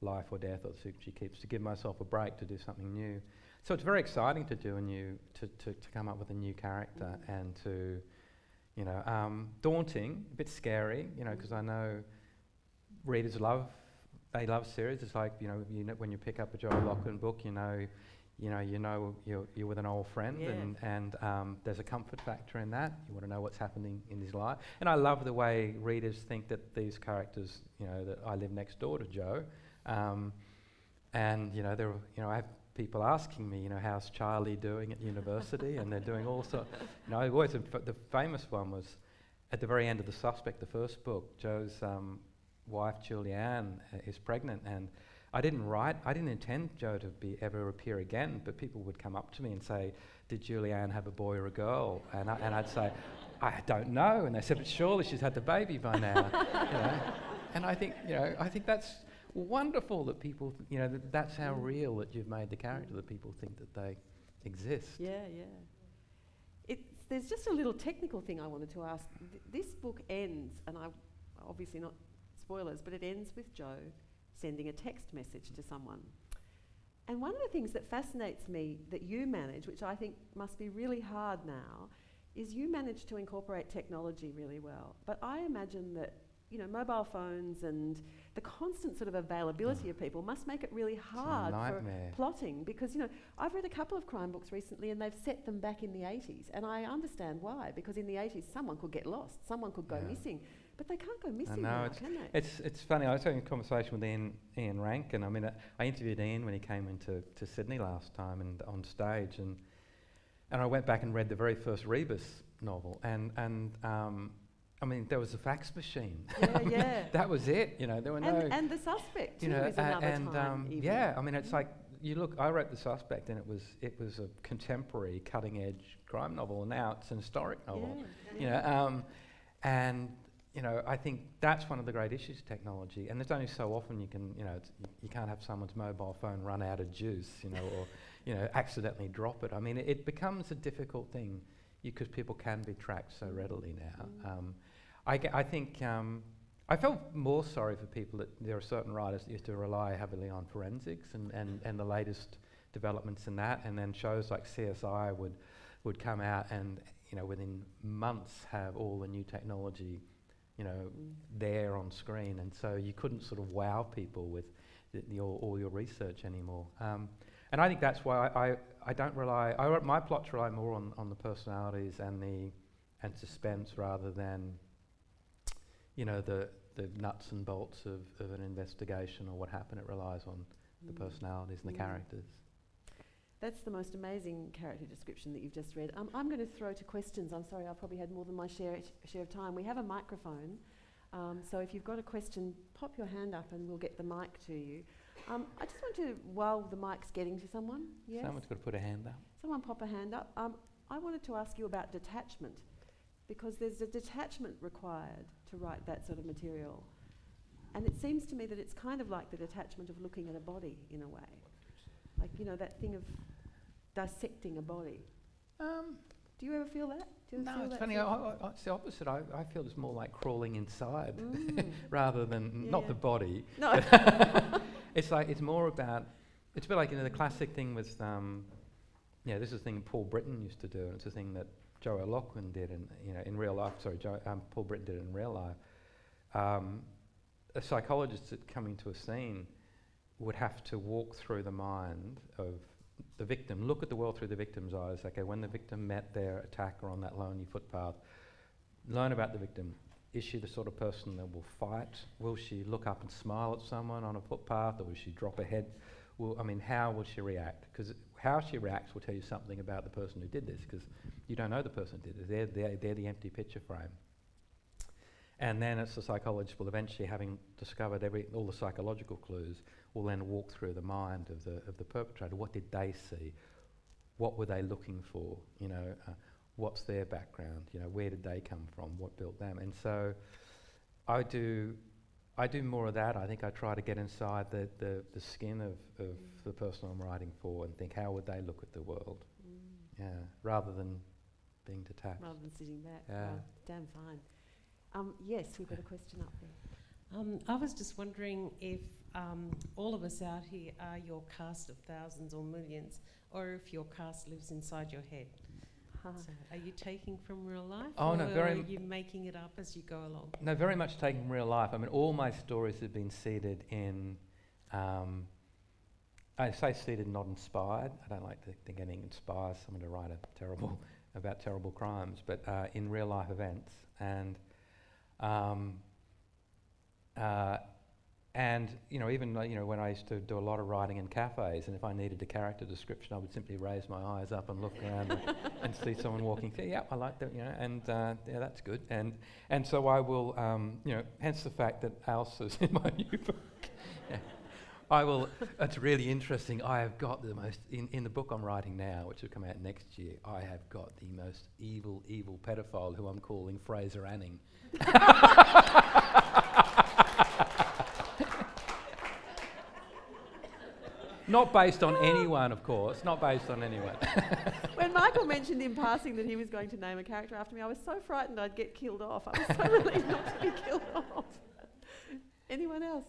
Life or Death or the She Keeps to give myself a break to do something new. So it's very exciting to do a new, to, to, to come up with a new character Mm. and to, you know, um, daunting, a bit scary, you know, because I know readers love, they love series. It's like, you know, you know, when you pick up a Joe Lachlan book, you know, you know, you know you're, you're with an old friend Yeah. and, and um, there's a comfort factor in that. You want to know what's happening in his life. And I love the way readers think that these characters, you know, that I live next door to Joe. Um, and, you know, there, are- you know, I have people asking me, you know, how's Charlie doing at university? and they're doing all sorts. You know, always, the famous one was at the very end of The Suspect, the first book, Joe's um, wife, Julianne, uh, is pregnant. And I didn't write, I didn't intend Joe to be ever appear again, but people would come up to me and say, Did Julianne have a boy or a girl? And, I, and I'd say, I don't know. And they said, But surely she's had the baby by now. you know? And I think, you know, I think that's wonderful that people, you know, that that's how Mm. real that you've made the character, that people think that they exist. Yeah, yeah. It's, there's just a little technical thing I wanted to ask. Th- this book ends, and I obviously not spoilers, but it ends with Joe sending a text message to someone. And one of the things that fascinates me that you manage, which I think must be really hard now, is you manage to incorporate technology really well. But I imagine that you know mobile phones and the constant sort of availability of people must make it really hard for plotting because you know I've read a couple of crime books recently and they've set them back in the 80s and I understand why because in the 80s someone could get lost someone could go Yeah. missing but they can't go missing now it's- can they It's, it's funny, I was having a conversation with Ian, Ian Rankin. I mean, uh, I interviewed Ian when he came into to Sydney last time and on stage, and, and I went back and read the very first Rebus novel. And, and um, I mean, there was a fax machine. Yeah, yeah. that was it. You know, there were and, no. and the suspect you know, is a- another and um, yeah, I mean, it's like you look. I wrote the suspect, and it was it was a contemporary, cutting-edge crime novel, and now it's an historic novel. Yeah, You know, um, and you know, I think that's one of the great issues of technology. And there's only so often you can, you know, you can't have someone's mobile phone run out of juice, you know, or you know, accidentally drop it. I mean, it, it becomes a difficult thing because people can be tracked so readily now. Mm. Um, I, I think um, I felt more sorry for people that there are certain writers that used to rely heavily on forensics and, and, and the latest developments in that, and then shows like CSI would would come out and you know within months have all the new technology you know Mm. there on screen, and so you couldn't sort of wow people with all your research anymore. Um, and I think that's why I, I, I don't rely. I, my plots rely more on, on the personalities and the and suspense rather than you know the the nuts and bolts of, of an investigation or what happened. It relies on the Mm. personalities and the Mm. characters. That's the most amazing character description that you've just read. Um, I'm going to throw to questions. I'm sorry, I've probably had more than my share, share of time. We have a microphone, um, so if you've got a question, pop your hand up and we'll get the mic to you. Um, I just want to, while the mic's getting to someone, yes, Someone's got to put a hand up. someone pop a hand up. Um, I wanted to ask you about detachment, because there's a detachment required to write that sort of material. And it seems to me that it's kind of like the detachment of looking at a body in a way. Like, you know, that thing of dissecting a body. Um, Do you ever feel that? Do you ever no, feel it's that funny. I, I, it's the opposite. I, I feel it's more like crawling inside Mm. rather than not Yeah. the body. No. It's like it's more about. It's a bit like you know the classic thing with. Um, yeah, this is a thing Paul Britton used to do, and it's a thing that Joe O'Loughlin did, in you know in real life. Sorry, Joe, um, Paul Britton did in real life. Um, a psychologist that coming to a scene would have to walk through the mind of the victim, look at the world through the victim's eyes. Okay, when the victim met their attacker on that lonely footpath, learn about the victim. Is she the sort of person that will fight? Will she look up and smile at someone on a footpath, or will she drop her head? Will, I mean, how will she react? Because how she reacts will tell you something about the person who did this, because you don't know the person who did it. They're, they're, they're the empty picture frame. And then it's the psychologist will eventually, having discovered every, all the psychological clues, will then walk through the mind of the, of the perpetrator. What did they see? What were they looking for? You know, uh, what's their background? You know, where did they come from? What built them? And so, I do, I do more of that. I think I try to get inside the, the, the skin of, of the person I'm writing for and think how would they look at the world? Mm. Yeah, rather than being detached. Rather than sitting back. Yeah. Wow, damn fine. Um, yes, we've got a question up there. Um, I was just wondering if um, all of us out here are your cast of thousands or millions, or if your cast lives inside your head. So are you taking from real life, Oh, or no, very are you making it up as you go along? No, very much taken from real life. I mean, all my stories have been seeded in. Um, I say seeded, not inspired. I don't like to think anything inspires someone to write a terrible about terrible crimes, but uh, in real life events and. Um, uh, and you know, even you know, when I used to do a lot of writing in cafes, and if I needed a character description, I would simply raise my eyes up and look around and, and see someone walking. through. Yeah, I like that. You know, and uh, yeah, that's good. And and so I will, um, you know, hence the fact that Ailsa's in my new book. Yeah. I will. It's really interesting. I have got the most in, in the book I'm writing now, which will come out next year. I have got the most evil, evil pedophile who I'm calling Fraser Anning. Not based on anyone, of course. Not based on anyone. when Michael mentioned in passing that he was going to name a character after me, I was so frightened I'd get killed off. I was so relieved not to be killed off. Anyone else?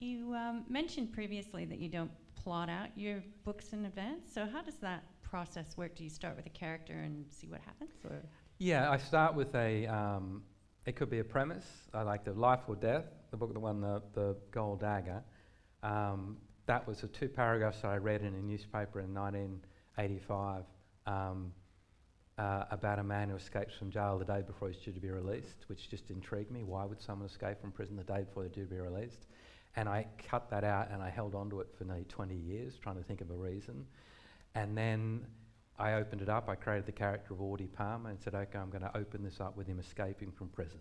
You um, mentioned previously that you don't plot out your books in advance. So how does that process work? Do you start with a character and see what happens? Or Yeah, I start with a. Um, it could be a premise. I like the Life or Death, the book that won the the Gold Dagger. Um, that was the two paragraphs that I read in a newspaper in 1985 um, uh, about a man who escapes from jail the day before he's due to be released, which just intrigued me. Why would someone escape from prison the day before they're due to be released? And I cut that out and I held on to it for nearly 20 years, trying to think of a reason. And then I opened it up. I created the character of Audie Palmer and said, okay, I'm going to open this up with him escaping from prison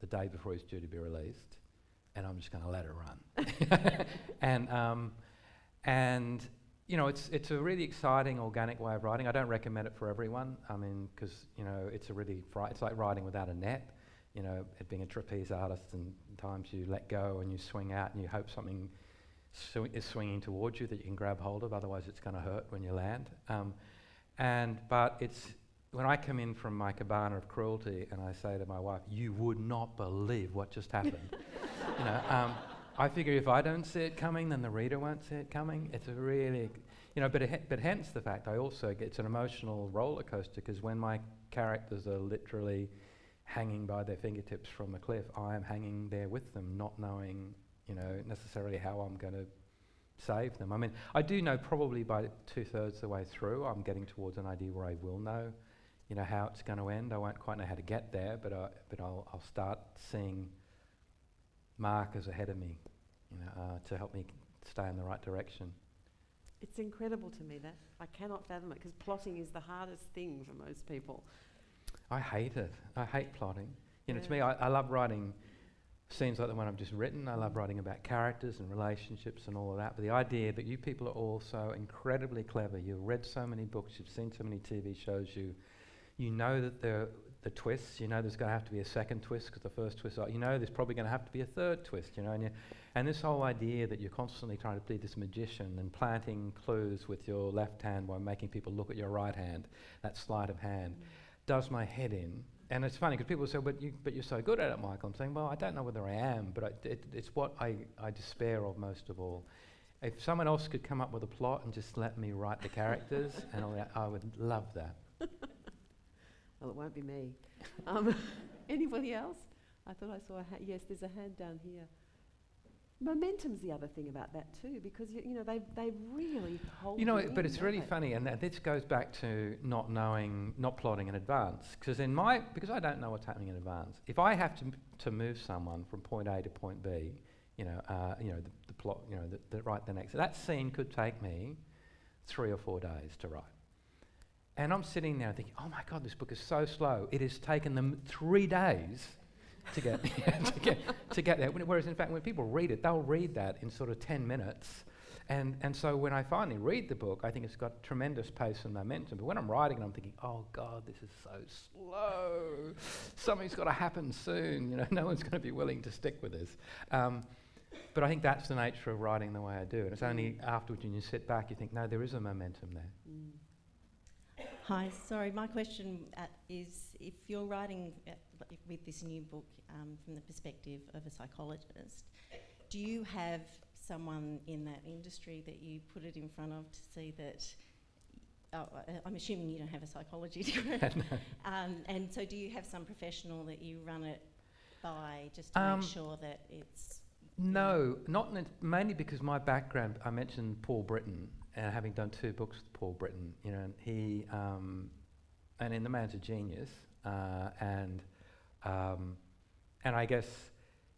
the day before he's due to be released, and I'm just going to let it run. and um, and you know, it's it's a really exciting, organic way of writing. I don't recommend it for everyone. I mean, because you know, it's a really it's like riding without a net. You know, it being a trapeze artist, and times you let go and you swing out and you hope something sw- is swinging towards you that you can grab hold of. Otherwise, it's going to hurt when you land. Um, and but it's when I come in from my cabana of cruelty and I say to my wife, "You would not believe what just happened," you know. Um, I figure if I don't see it coming, then the reader won't see it coming. It's a really, you know, but, but hence the fact I also get it's an emotional roller coaster because when my characters are literally hanging by their fingertips from a cliff, I am hanging there with them, not knowing, you know, necessarily how I'm going to save them. I mean, I do know probably by two thirds the way through, I'm getting towards an idea where I will know, you know, how it's going to end. I won't quite know how to get there, but I, but I'll, I'll start seeing markers ahead of me, you know, uh, to help me stay in the right direction. It's incredible to me that I cannot fathom it because plotting is the hardest thing for most people. I hate it. I hate plotting. You know, to me, I, I love writing scenes like the one I've just written. I love writing about characters and relationships and all of that. But the idea that you people are all so incredibly clever, you've read so many books, you've seen so many TV shows, you you know that the the twists, you know there's going to have to be a second twist because the first twist, you know there's probably going to have to be a third twist, you know, and, you, and this whole idea that you're constantly trying to be this magician and planting clues with your left hand while making people look at your right hand, that sleight of hand, mm. does my head in. And it's funny because people say, but, you, but you're so good at it, Michael. I'm saying, well, I don't know whether I am, but I, it, it's what I, I despair of most of all. If someone else could come up with a plot and just let me write the characters, and all that, I would love that. Well, it won't be me. Um, anybody else? I thought I saw a hand. Yes, there's a hand down here. Momentum's the other thing about that too, because you, you know they they really hold. You know, it- but it's really they? funny, and this goes back to not knowing, not plotting in advance. Because in my, because I don't know what's happening in advance. If I have to m- to move someone from point A to point B, you know, uh, you know, the, the plot, you know, the, the write the next. That scene could take me three or four days to write. And I'm sitting there thinking, oh my God, this book is so slow. It has taken them three days to get, to get, to get there. Whereas, in fact, when people read it, they'll read that in sort of 10 minutes. And, and so when I finally read the book, I think it's got tremendous pace and momentum. But when I'm writing it, I'm thinking, oh God, this is so slow. Something's got to happen soon. You know, no one's going to be willing to stick with this. Um, but I think that's the nature of writing the way I do. And it's only afterwards when you sit back, you think, no, there is a momentum there. Mm. Hi, sorry, my question uh, is if you're writing uh, li- with this new book um, from the perspective of a psychologist, do you have someone in that industry that you put it in front of to see that? Oh, uh, I'm assuming you don't have a psychology degree. um, and so, do you have some professional that you run it by just to Um, make sure that it's. No, not mainly because my background. I mentioned Paul Britton, and having done two books with Paul Britton, you know, and he, um, and in The Man's a Genius, uh, and um, and I guess,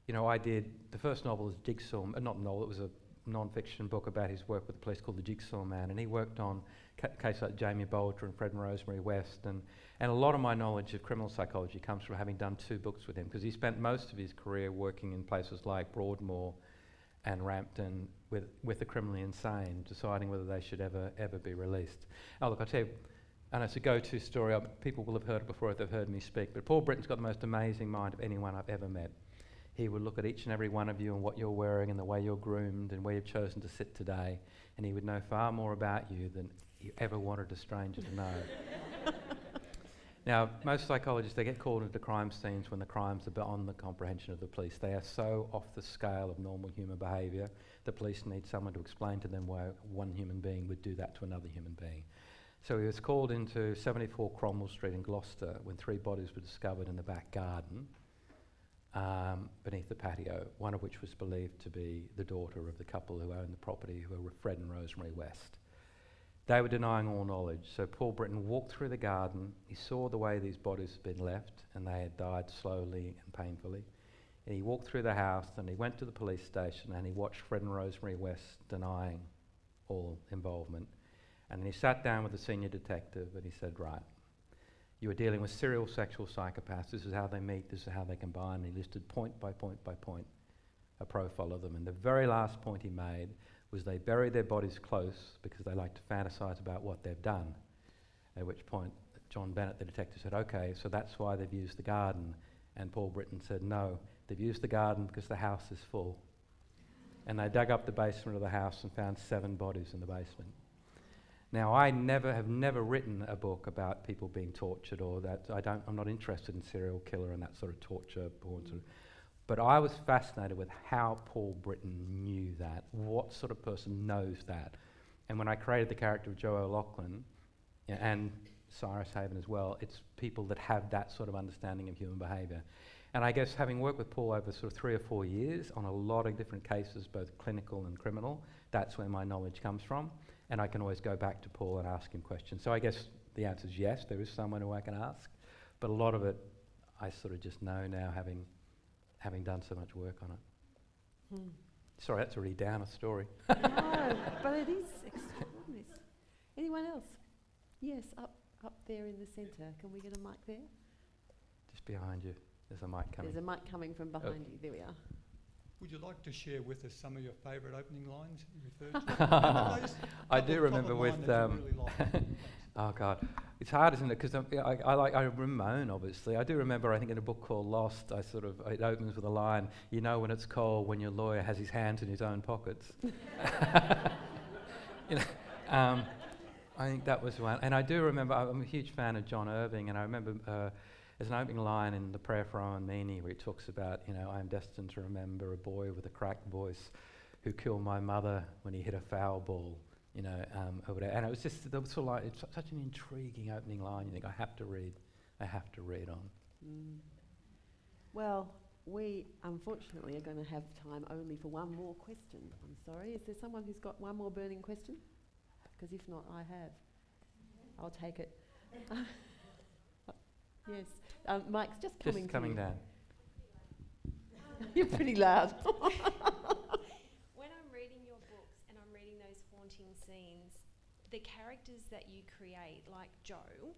you know, I did the first novel was Jigsaw, uh, not novel, it was a non-fiction book about his work with a place called The Jigsaw Man, and he worked on ca- cases like Jamie Bulger and Fred and Rosemary West, and and a lot of my knowledge of criminal psychology comes from having done two books with him, because he spent most of his career working in places like Broadmoor and Rampton with, with the criminally insane, deciding whether they should ever, ever be released. Oh, look, I'll tell you, and it's a go-to story. uh, People will have heard it before if they've heard me speak, but Paul Britton's got the most amazing mind of anyone I've ever met. He would look at each and every one of you and what you're wearing and the way you're groomed and where you've chosen to sit today, and he would know far more about you than you ever wanted a stranger to know. Now, most psychologists, they get called into crime scenes when the crimes are beyond the comprehension of the police. They are so off the scale of normal human behaviour, the police need someone to explain to them why one human being would do that to another human being. So he was called into 74 Cromwell Street in Gloucester when three bodies were discovered in the back garden um, beneath the patio, one of which was believed to be the daughter of the couple who owned the property, who were Fred and Rosemary West. They were denying all knowledge. So Paul Britton walked through the garden. He saw the way these bodies had been left, and they had died slowly and painfully. And he walked through the house, and he went to the police station, and he watched Fred and Rosemary West denying all involvement. And then he sat down with the senior detective and he said, Right, you are dealing with serial sexual psychopaths. This is how they meet, this is how they combine. And he listed point by point by point a profile of them. And the very last point he made was they bury their bodies close because they like to fantasize about what they've done. At which point, John Bennett, the detective, said, Okay, so that's why they've used the garden. And Paul Britton said, No, they've used the garden because the house is full. And they dug up the basement of the house and found seven bodies in the basement. Now, I never have never written a book about people being tortured or that. I don't, I'm not interested in serial killer and that sort of torture porn. Sort of. But I was fascinated with how Paul Britton knew that. What sort of person knows that? And when I created the character of Joe O'Loughlin and Cyrus Haven as well, it's people that have that sort of understanding of human behaviour. And I guess having worked with Paul over sort of three or four years on a lot of different cases, both clinical and criminal, that's where my knowledge comes from. And I can always go back to Paul and ask him questions. So I guess the answer is yes, there is someone who I can ask. But a lot of it I sort of just know now, having, having done so much work on it. Hmm. Sorry, that's a really downer story. no, but it is extraordinary. Anyone else? Yes, up, up there in the centre. Can we get a mic there? Just behind you, there's a mic coming. There's a mic coming from behind you. There we are. Would you like to share with us some of your favourite opening lines you referred to? I do remember with. mind that you Um, really like. oh God, it's hard, isn't it? Because I, I like I Ramon, obviously. I do remember. I think in a book called Lost, I sort of it opens with a line. You know when it's cold when your lawyer has his hands in his own pockets. you know, um, I think that was one. And I do remember. I'm a huge fan of John Irving, and I remember. Uh, there's an opening line in the prayer for Meany where he talks about, you know, I am destined to remember a boy with a cracked voice who killed my mother when he hit a foul ball, you know, um, or whatever. And it was just that was sort of like it's such an intriguing opening line. You think I have to read, I have to read on. Mm. Well, we unfortunately are going to have time only for one more question. I'm sorry. Is there someone who's got one more burning question? Because if not, I have. I'll take it. yes. Um, mic's just coming. Just coming to you. down. You're pretty loud. when I'm reading your books and I'm reading those haunting scenes, the characters that you create, like Joe,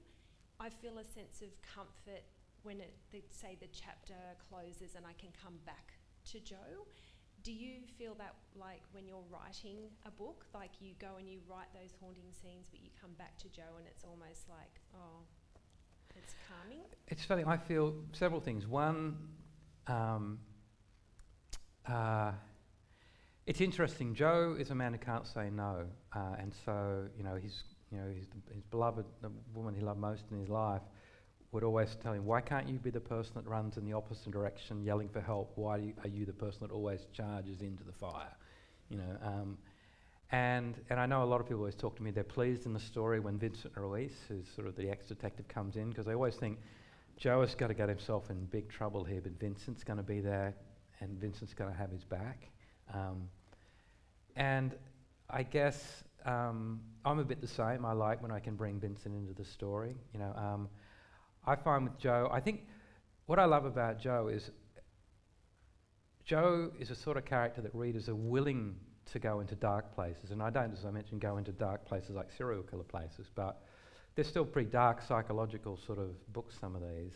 I feel a sense of comfort when it, the, say, the chapter closes and I can come back to Joe. Do you feel that like when you're writing a book, like you go and you write those haunting scenes, but you come back to Joe and it's almost like, oh, it's calming? It's funny. I feel several things. One, um, uh, it's interesting. Joe is a man who can't say no, uh, and so you know he's you know his, his beloved, the woman he loved most in his life, would always tell him, "Why can't you be the person that runs in the opposite direction, yelling for help? Why you, are you the person that always charges into the fire?" You know. Um, and, and I know a lot of people always talk to me, they're pleased in the story when Vincent Ruiz, who's sort of the ex detective, comes in, because they always think Joe has got to get himself in big trouble here, but Vincent's going to be there and Vincent's going to have his back. Um, and I guess um, I'm a bit the same. I like when I can bring Vincent into the story. You know, um, I find with Joe, I think what I love about Joe is Joe is a sort of character that readers are willing to go into dark places. And I don't, as I mentioned, go into dark places like serial killer places, but they're still pretty dark psychological sort of books, some of these.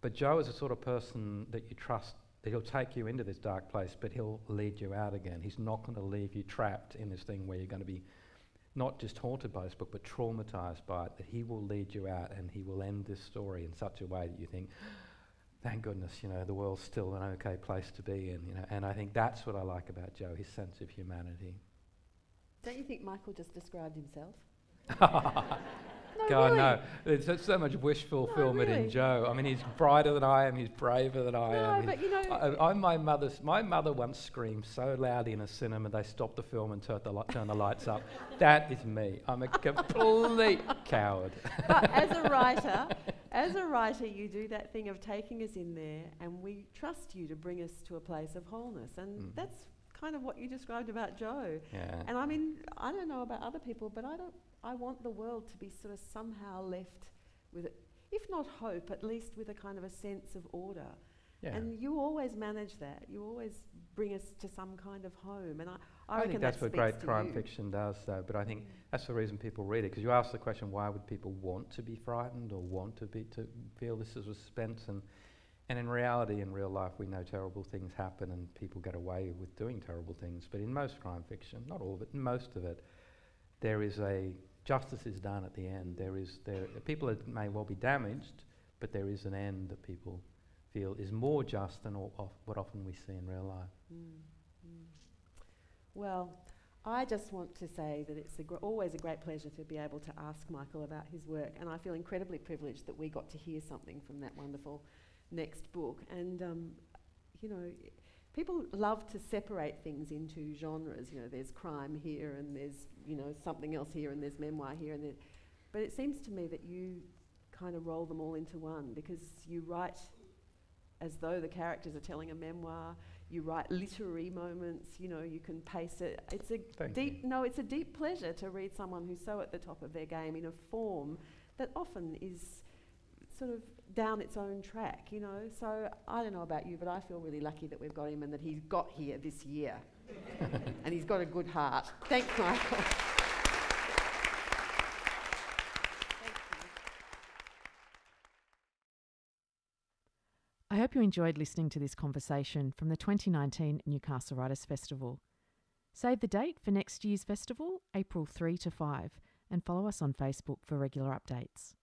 But Joe is a sort of person that you trust that he'll take you into this dark place, but he'll lead you out again. He's not going to leave you trapped in this thing where you're going to be not just haunted by this book, but traumatized by it. That he will lead you out and he will end this story in such a way that you think, thank goodness, you know, the world's still an okay place to be in. You know, and I think that's what I like about Joe, his sense of humanity. Don't you think Michael just described himself? God, really. no. There's so- so much wish fulfillment really. in Joe. I mean, he's brighter than I am. He's braver than I No, am. but you know, I, I'm my mother's. My mother once screamed so loudly in a cinema they stopped the film and turned the, li- turned the lights up. That is me. I'm a complete coward. but as a writer, as a writer, you do that thing of taking us in there, and we trust you to bring us to a place of wholeness, and Mm. that's kind of what you described about Joe. Yeah. And I mean, I don't know about other people, but I don't. I want the world to be sort of somehow left with, if not hope, at least with a kind of a sense of order. Yeah. And you always manage that. You always bring us to some kind of home. And I, I, I think that's that what great crime you. fiction does, though. But I think Mm. that's the reason people read it. Because you ask the question, why would people want to be frightened or want to be to feel this is a suspense? And and in reality, in real life, we know terrible things happen and people get away with doing terrible things. But in most crime fiction, not all of it, in most of it, there is a justice is done at the end. There is there people may well be damaged, but there is an end that people feel is more just than of what often we see in real life. Mm, mm. Well, I just want to say that it's a always a great pleasure to be able to ask Michael about his work, and I feel incredibly privileged that we got to hear something from that wonderful next book. And um, you know, people love to separate things into genres. You know, there's crime here, and there's you know something else here, and there's memoir here, and there. But it seems to me that you kind of roll them all into one because you write as though the characters are telling a memoir. You write literary moments. You know, you can pace it. It's a Thank deep. you. No, it's a deep pleasure to read someone who's so at the top of their game in a form that often is sort of down its own track. You know, so I don't know about you, but I feel really lucky that we've got him and that he's got here this year, and he's got a good heart. Thanks, Michael. I hope you enjoyed listening to this conversation from the 2019 Newcastle Writers Festival. Save the date for next year's festival, April 3 to 5, and follow us on Facebook for regular updates.